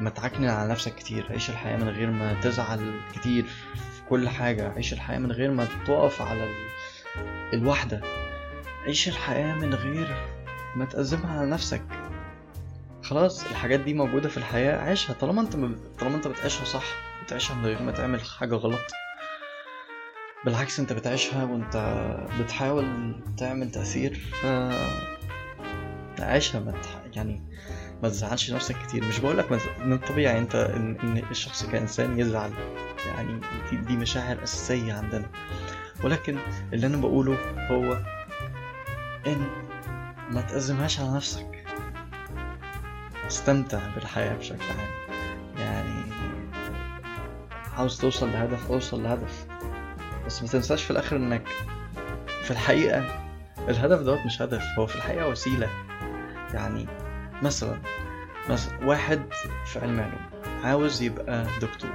ما تعكنن على نفسك كتير. عيش الحياة من غير ما تزعل كتير في كل حاجة. عيش الحياة من غير ما تقف على ال... الوحدة. عيش الحياة من غير ما تأزمها على نفسك. خلاص الحاجات دي موجودة في الحياة عيشها. طالما أنت. طالما أنت بتعيشها صح بتعيشها من غير ما تعمل حاجة غلط. بالعكس انت بتعيشها وانت بتحاول تعمل تأثير ف عيشها ما. يعني ما تزعلش نفسك كتير. مش بقولك من الطبيعي انت ان, إن الشخص كإنسان يزعل يعني دي, دي مشاعر أساسية عندنا. ولكن اللي أنا بقوله هو إن ما تأزمهاش على نفسك. استمتع بالحياة بشكل عام. يعني عاوز توصل لهدف أوصل لهدف. بس ما تنساش في الآخر إنك في الحقيقة الهدف دوت مش هدف هو في الحقيقة وسيلة. يعني مثلا مثلا واحد في علم علوم عاوز يبقى دكتور.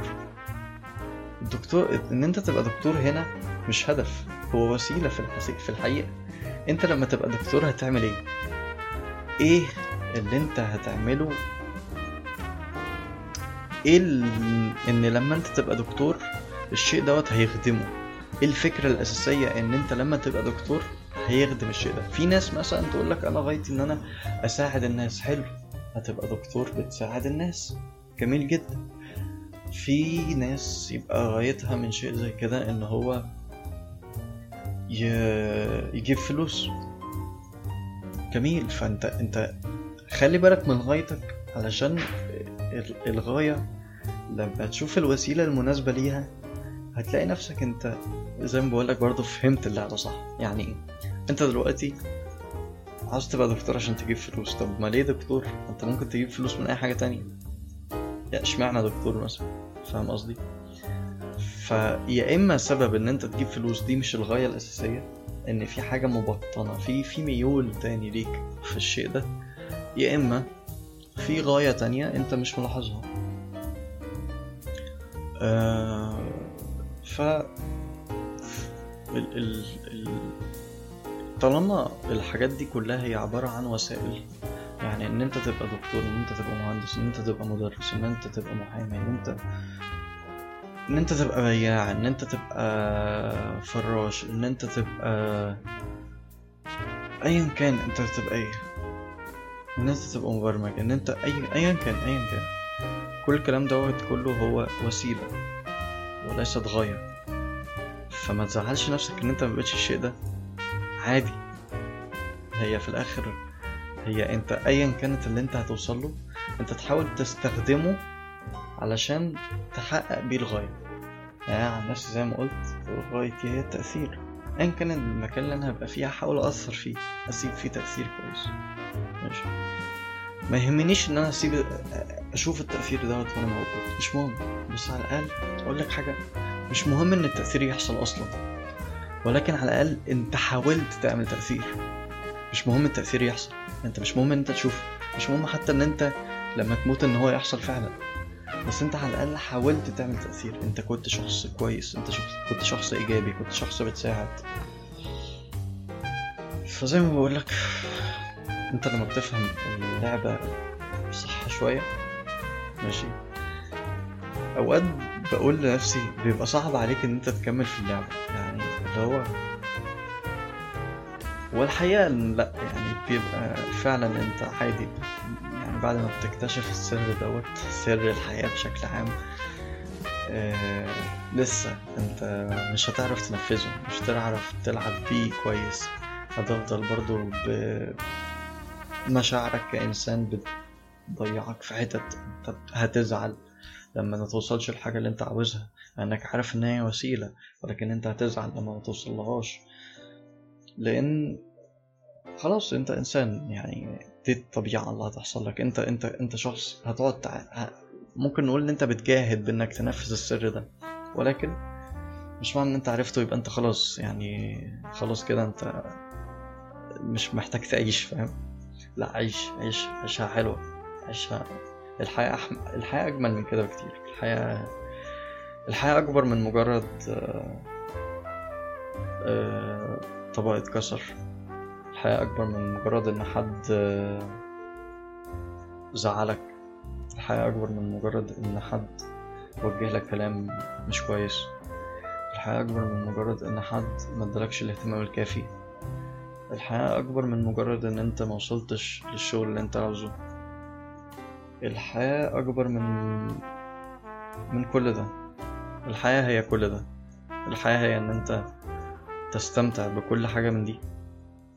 الدكتور إن أنت تبقى دكتور هنا مش هدف هو وسيلة في في الحقيقة. أنت لما تبقى دكتور هتعمل إيه؟ إيه اللي أنت هتعمله؟ إيه. إن لما أنت تبقى دكتور الشيء دوت هيخدمه. الفكرة الأساسية إن أنت لما تبقى دكتور هيخدم الشيء ده. في ناس مثلا تقول لك أنا غايتي إن أنا أساعد الناس. حلو. هتبقى دكتور بتساعد الناس. جميل جدا. في ناس يبقى غايتها من شيء زي كده إن هو. يجيب فلوس. جميل. فأنت أنت خلي بالك من غايتك علشان الغاية لما تشوف الوسيلة المناسبة ليها هتلاقي نفسك أنت زي ما بقولك برضه فهمت اللعبة صح. يعني إيه انت دلوقتي عاوز تبقى دكتور عشان تجيب فلوس. طب ما ليه دكتور؟ انت ممكن تجيب فلوس من أي حاجة تانية. يا اشمعنى دكتور مثلا؟ فاهم قصدي؟ فيا إما سبب إن أنت تجيب فلوس دي مش الغاية الأساسية إن في حاجة مبطنة في في ميول تاني ليك في الشيء ده يا إما في غاية تانية أنت مش ملاحظها. آه ف ال ال ال طالما الحاجات دي كلها هي عبارة عن وسائل يعني إن أنت تبقى دكتور إن أنت تبقى مهندس إن أنت تبقى مدرس إن أنت تبقى محامي إن أنت إن أنت تبقى بياع إن أنت تبقى فراش إن أنت تبقى ايا كان أنت تبقى إيه؟ إن أنت تبقى مبرمج إن أنت أي ايا كان ايا كان. كل الكلام دوت كله هو وسيلة وليست غاية. فما تزعلش نفسك إن أنت ما بقتش الشيء ده. عادي. هي في الآخر هي أنت ايا كانت اللي أنت هتوصل له أنت تحاول تستخدمه علشان تحقق بيه الغاية. يعني عن نفسي زي ما قلت غايتي هي التأثير. أيا كان المكان اللي أنا هبقى فيه هحاول أثر فيه أسيب فيه تأثير كويس. ماشي. ما يهمنيش إن أنا أسيب أشوف التأثير دوت وأنا موجود. مش مهم. بس على الأقل أقول لك حاجة. مش مهم إن التأثير يحصل أصلا ولكن على الأقل أنت حاولت تعمل تأثير. مش مهم التأثير يحصل أنت مش مهم إن أنت تشوف مش مهم حتى إن أنت لما تموت إن هو يحصل فعلا. بس أنت على الأقل حاولت تعمل تأثير. أنت كنت شخص كويس أنت شخص كنت شخص إيجابي كنت شخص بتساعد. فزي ما بقولك أنت لما بتفهم اللعبة صح شوية ماشي. أوقات بقول لنفسي بيبقى صعب عليك إن أنت تكمل في اللعبة. يعني اللي هو والحقيقة لأ يعني بيبقى فعلا أنت عادي. يعني بعد ما بتكتشف السر دوت سر الحياة بشكل عام آه لسه أنت مش هتعرف تنفذه مش هتعرف تلعب بيه كويس. هتفضل برضو بمشاعرك كإنسان بتضيعك في حتت هتزعل. لما ما توصلش الحاجة اللي انت عاوزها لأنك عارف إن هي وسيلة ولكن انت هتزعل لما ما توصلهاش. لأن خلاص انت إنسان يعني دي الطبيعة اللي هتحصل لك. انت انت انت شخص هتقعد تع... ممكن نقول ان انت بتجاهد بانك تنفذ السر ده. ولكن مش معنى ان انت عرفته يبقى انت خلاص يعني خلاص كده انت مش محتاج تعيش فاهم؟ لا عيش عيش عيشها حلوة عيشها الحياة أحم... الحياة أجمل من كده بكتير. الحياة الحياة أكبر من مجرد آه... آه... طبق اتكسر الحياة أكبر من مجرد إن حد زعلك. الحياة أكبر من مجرد إن حد وجه لك كلام مش كويس. الحياة أكبر من مجرد إن حد مدلكش الاهتمام الكافي. الحياة أكبر من مجرد إن أنت موصلتش للشغل اللي أنت عاوزه. الحياة أكبر من من كل ده. الحياة هي كل ده. الحياة هي إن أنت تستمتع بكل حاجة من دي.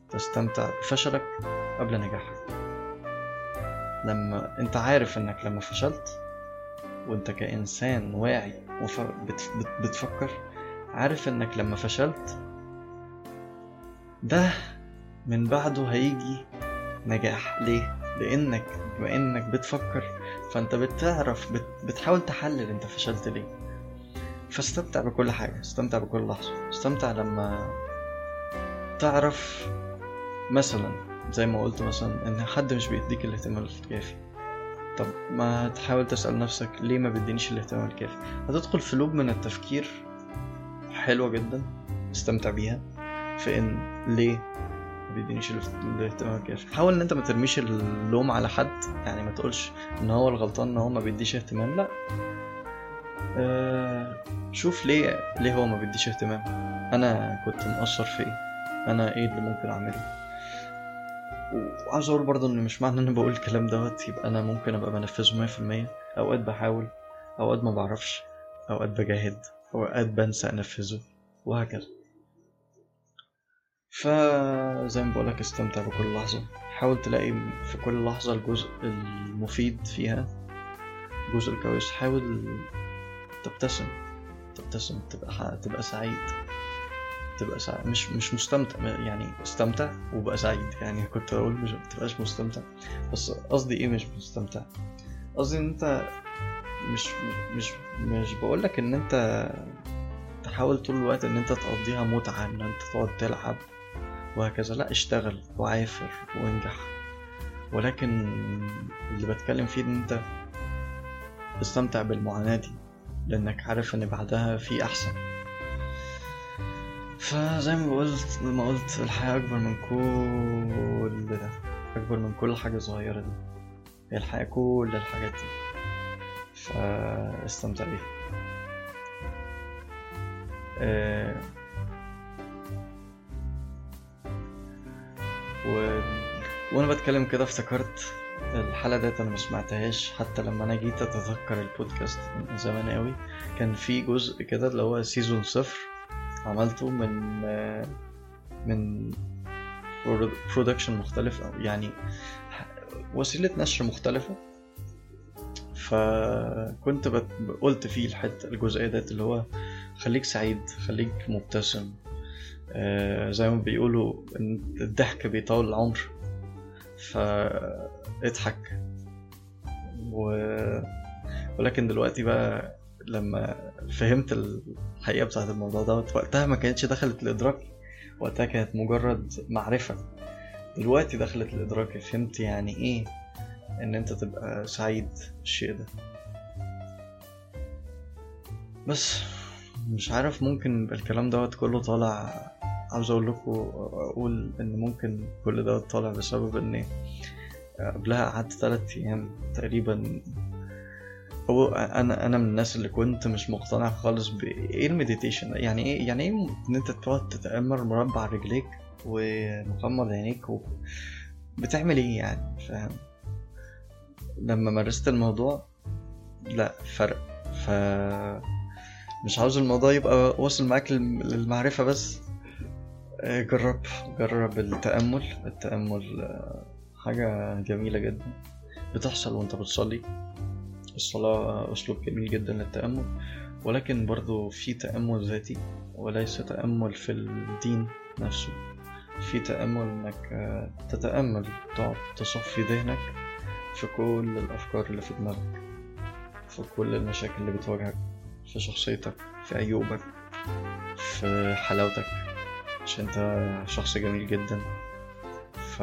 تستمتع بفشلك قبل نجاحك. لما أنت عارف إنك لما فشلت وأنت كإنسان واعي وف... بت... بت... بتفكر عارف إنك لما فشلت ده من بعده هيجي نجاح. ليه؟ لانك بما انك بتفكر فأنت بتعرف بت... بتحاول تحلل أنت فشلت ليه. فاستمتع بكل حاجة استمتع بكل لحظة. استمتع لما تعرف مثلا زي ما قلت مثلا إن حد مش بيديك الاهتمام الكافي. طب ما تحاول تسأل نفسك ليه ما بيدينيش الاهتمام الكافي؟ هتدخل في لوب من التفكير حلوة جدا استمتع بيها. في إن ليه بيدينيش الاهتمام الكافي حاول إن أنت ما ترميش اللوم على حد. يعني ما تقولش إن هو الغلطان إن هو ما بيديش اهتمام. لا. آه شوف ليه ليه هو ما بيديش اهتمام. أنا كنت مقصر في إيه أنا إيه اللي ممكن أعمله؟ وعاوز أقول برضه إن مش معنى إن أنا بقول الكلام دوت. يبقى أنا ممكن أبقى بنفذه مية في المية. أوقات بحاول أوقات ما بعرفش أوقات بجاهد أوقات بنسى أنفذه وهكذا. فزي ما بقولك استمتع بكل لحظة. حاول تلاقي في كل لحظة الجزء المفيد فيها الجزء الكويس حاول تبتسم تبتسم تبقى تبقى سعيد تبقى سعيد مش مش مستمتع يعني استمتع وبقى سعيد. يعني كنت أقول مش متبقاش مستمتع. بس قصدي إيه مش مستمتع؟ قصدي إن أنت مش مش مش بقولك إن أنت تحاول طول الوقت إن أنت تقضيها متعة إن أنت تقعد تلعب. وهكذا. لا اشتغل وعافر وانجح. ولكن اللي بتكلم فيه إن أنت تستمتع بالمعاناة دي لأنك عارف إن بعدها في أحسن. فزي ما قلت ما قلت الحياة أكبر من كل ده أكبر من كل حاجة صغيرة دي. هي الحياة كل الحاجات دي. فاستمتع بيها. أه و... وأنا بتكلم كده افتكرت الحلقة ديت أنا ما سمعتهاش. حتى لما أنا جيت أتذكر البودكاست من زمان قوي كان في جزء كده اللي هو سيزون صفر عملته من من برودكشن مختلف يعني وسيلة نشر مختلفة. فكنت قلت فيه الحتة الجزئية ديت اللي هو خليك سعيد خليك مبتسم زي ما بيقولوا الضحك بيطول العمر. فاضحك و... ولكن دلوقتي بقى لما فهمت الحقيقة بتاعت الموضوع دوت وقتها ما كانتش دخلت لإدراكي وقتها كانت مجرد معرفة. دلوقتي دخلت لإدراكي فهمت يعني إيه إن أنت تبقى سعيد بالشيء ده. بس. مش عارف ممكن الكلام دوت كله طالع عاوز أقول لكم أقول إن ممكن كل دوت طالع بسبب ان قبلها قعدت تلات أيام تقريبا. هو أنا أنا من الناس اللي كنت مش مقتنع خالص بايه المديتيشن؟ يعني إيه يعني إيه إن أنت تقعد تتامل مربع رجليك ومغمض عينيك. بتعمل إيه يعني؟ فاهم؟ لما مارست الموضوع لا فرق. ف مش عاوز الموضوع يبقى واصل معاك للمعرفة بس. جرب جرب التأمل. التأمل حاجة جميلة جدا. بتحصل وانت بتصلي. الصلاة أسلوب جميل جدا للتأمل. ولكن برضو في تأمل ذاتي وليس تأمل في الدين نفسه. في تأمل إنك تتأمل تقعد تصفي ذهنك في كل الأفكار اللي في دماغك في كل المشاكل اللي بتواجهك. في شخصيتك في عيوبك في حلاوتك عشان أنت شخص جميل جدا. ف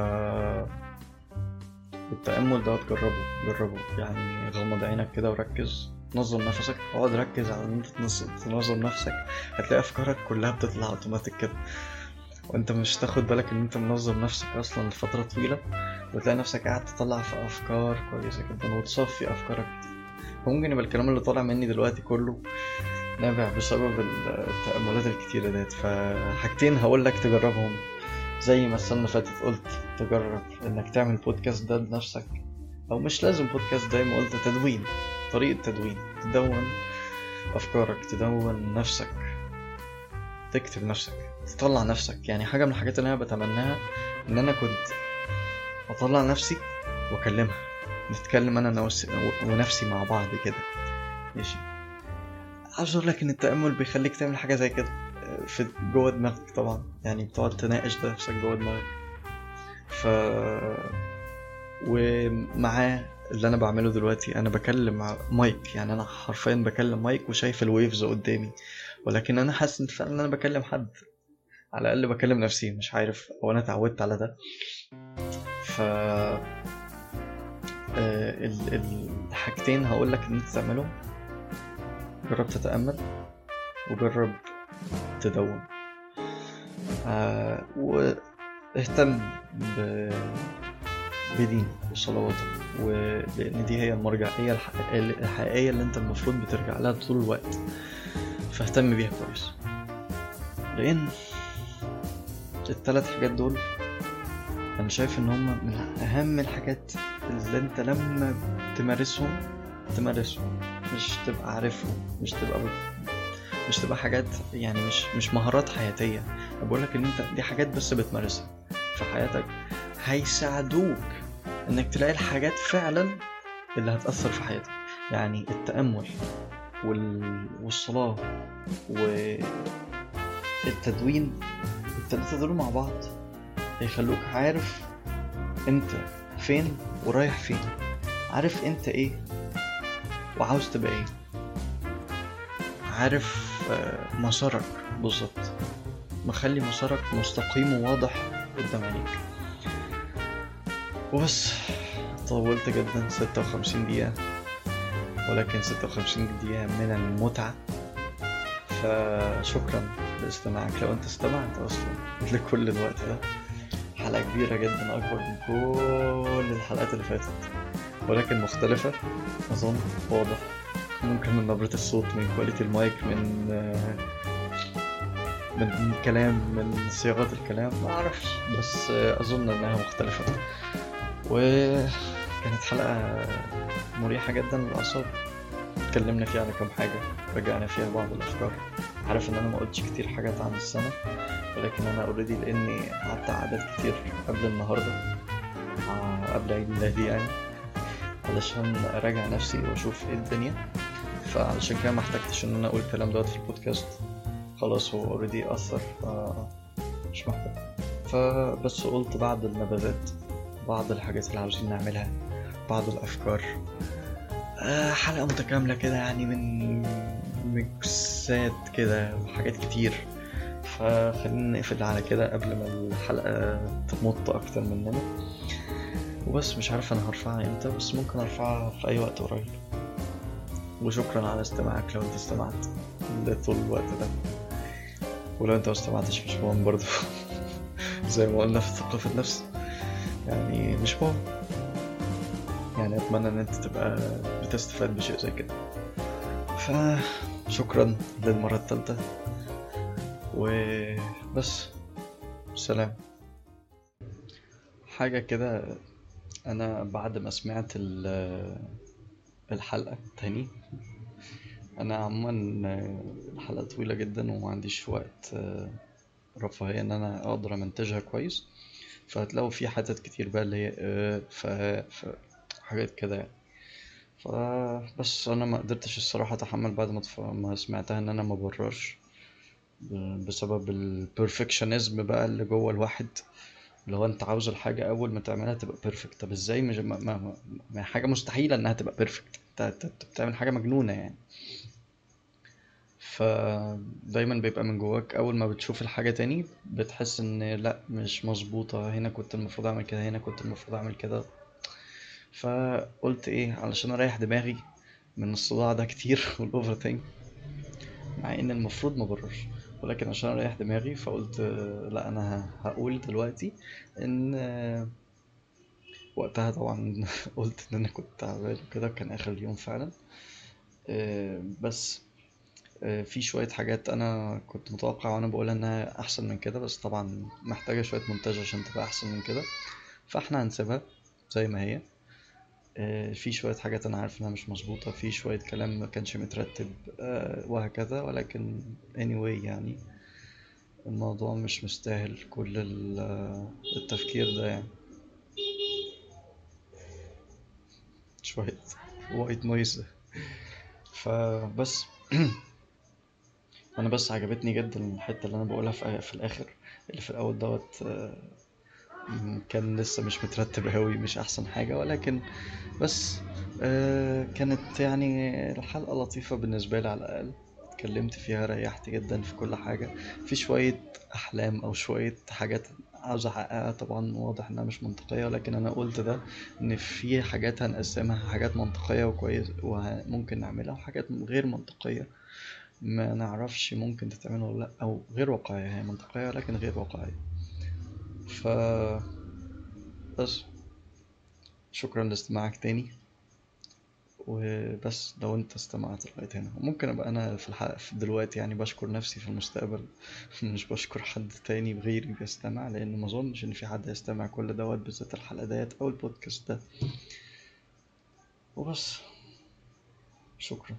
التأمل دوت جربه جربه. يعني غمض عينك كده وركز. نظم نفسك. اقعد ركز على إن أنت تنظم نفسك. هتلاقي أفكارك كلها بتطلع اوتوماتيك كده. وأنت مش تاخد بالك إن أنت منظم نفسك أصلا لفترة طويلة. وتلاقي نفسك قاعد تطلع في أفكار كويسة جدا. وتصفي أفكارك. ممكن يبقى الكلام اللي طالع مني دلوقتي كله نابع بسبب التأملات الكتيرة ديت. فحاجتين هقول لك تجربهم. زي ما السنة فاتت قلت تجرب إنك تعمل بودكاست ده بنفسك أو مش لازم بودكاست زي ما قلت تدوين طريقة تدوين. تدون أفكارك تدون نفسك. تكتب نفسك تطلع نفسك. يعني حاجة من الحاجات اللي أنا بتمناها إن أنا كنت أطلع نفسي وأكلمها. نتكلم أنا ونفسي مع بعض كده. ماشي. عاوز أقول لك إن التأمل بيخليك تعمل حاجة زي كده في جوه دماغك طبعا. يعني بتقعد تناقش نفسك جوه دماغك. ف ومعاه اللي أنا بعمله دلوقتي أنا بكلم مايك. يعني أنا حرفيا بكلم مايك وشايف ال waves قدامي. ولكن أنا حاسس إن فعلا أنا بكلم حد. على الأقل بكلم نفسي مش عارف. أو أنا اتعودت على ده. ف الحاجتين هقول لك إن أنت تعملهم. جرب تتأمل وجرب تدون. آه، واهتم ب... بدينك وصلواتك ولأن دي هي المرجعيه الحقيقية اللي أنت المفروض بترجع لها طول الوقت. فاهتم بيها كويس. لأن الثلاث حاجات دول أنا شايف إن هم من أهم الحاجات اللي انت لما تمارسهم تمارسهم. مش تبقى عارفهم مش تبقى مش تبقى حاجات يعني مش مش مهارات حياتية. أنا لك إن أنت دي حاجات بس بتمارسها في حياتك. هيساعدوك إنك تلاقي الحاجات فعلا اللي هتأثر في حياتك. يعني التأمل وال... والصلاة والتدوين. التلاتة دول مع بعض هيخلوك عارف أنت فين ورايح فين؟ عارف انت إيه؟ وعاوز تبقى إيه؟ عارف آه، مسارك بالظبط. مخلي مسارك مستقيم وواضح قدام عينيك. وبس طولت جدا ستة وخمسين دقيقة ولكن ستة وخمسين دقيقة من المتعة. فشكرا لاستماعك. لو انت استمعت أصلا لكل الوقت ده. حلقة كبيرة جدا أكبر من كل الحلقات اللي فاتت ولكن مختلفة أظن واضح. ممكن من نبرة الصوت من كواليتي المايك من آه، من كلام من صياغة الكلام. ما أعرفش. بس آه، أظن إنها مختلفة. وكانت حلقة مريحة جدا للأعصاب. اتكلمنا فيها على كام حاجة رجعنا فيها بعض الأفكار. عارف إن أنا ما قلتش كتير حاجات عن السنة ولكن أنا أوريدي لأني قعدت عادات كتير قبل النهاردة آه، قبل عيد ميلادي يعني علشان أراجع نفسي وأشوف إيه الدنيا. فعلشان كده ما احتجتش إن أنا أقول الكلام دوت في البودكاست. خلاص هو اوريدي أثر ف مش محتاج. فبس قلت بعض النبذات بعض الحاجات اللي عاوزين نعملها بعض الأفكار. آه، حلقة متكاملة كده يعني من ميكسات كده وحاجات كتير. فخلينا نقفل على كده قبل ما الحلقة تمط أكتر مننا. وبس مش عارف أنا هرفعها إمتى بس ممكن أرفعها في أي وقت قريب. وشكرا على استماعك لو أنت استمعت لطول الوقت ده. ولو أنت ما استمعتش مش مهم برضه (laughs) زي ما قلنا في ثقافة النفس. يعني مش مهم. يعني أتمنى إن أنت تبقى بتستفاد بشيء زي كده. فشكرا للمرة التالتة وبس سلام. حاجة كده أنا بعد ما سمعت ال- الحلقة تاني أنا عموما الحلقة طويلة جدا وما عنديش وقت رفاهية إن أنا أقدر أمنتجها كويس. فهتلاقوا في حتت كتير بقى اللي هي آه، ف حاجات كده يعني. فبس أنا ما قدرتش الصراحة أتحمل بعد ما ما سمعتها إن أنا ما بررش بسبب البرفكشنزم بقى اللي جوه الواحد اللي هو أنت عاوز الحاجة أول ما تعملها تبقى perfect طب إزاي مش ما, ما, ما حاجة مستحيلة إنها تبقى perfect أنت بتعمل حاجة مجنونة يعني. فدايما بيبقى من جواك أول ما بتشوف الحاجة تاني بتحس إن لأ مش مظبوطة هنا كنت المفروض أعمل كده هنا كنت المفروض أعمل كده. فقلت إيه علشان أريح دماغي من الصداع ده كتير (laughs) وال overthink مع إن المفروض ما بررش ولكن عشان أريح دماغي فقلت لأ أنا هقول دلوقتي إن وقتها طبعا (laughs) قلت إن أنا كنت تعبان وكده كان آخر اليوم فعلا. آه، بس آه، في شوية حاجات أنا كنت متوقع وأنا بقولها إنها أحسن من كده بس طبعا محتاجة شوية مونتاج عشان تبقى أحسن من كده فإحنا هنسيبها زي ما هي. في شوية حاجات أنا عارف إنها مش مظبوطة في شوية كلام ما كانش مترتب آه، وهكذا ولكن anyway يعني الموضوع مش مستاهل كل آه، التفكير ده يعني. شوية white noise فبس أنا بس عجبتني جدا الحتة اللي أنا بقولها في, الآخر اللي في الأول دوت آه، كان لسه مش مترتب أوي مش أحسن حاجة ولكن بس آه، كانت يعني الحلقة لطيفة بالنسبة لي على الأقل. اتكلمت فيها ريحت جدا في كل حاجة. في شوية أحلام أو شوية حاجات عاوز أحققها. طبعا واضح إنها مش منطقية لكن أنا قلت ده إن في حاجات هنقسمها حاجات منطقية وكويس وممكن نعملها وحاجات غير منطقية. ما نعرفش ممكن تتعمل ولا لأ أو غير واقعية. هي منطقية لكن غير واقعية. ف بس. شكرا لاستماعك تاني. وبس لو انت استمعت لغاية هنا. ممكن أبقى أنا في الحلقة في دلوقتي يعني بشكر نفسي في المستقبل. (laughs) مش بشكر حد تاني غيري بيستمع لأن ما أظنش إن في حد هيستمع كل دوت بالذات الحلقة ديت أو البودكاست ده. وبس. شكرا.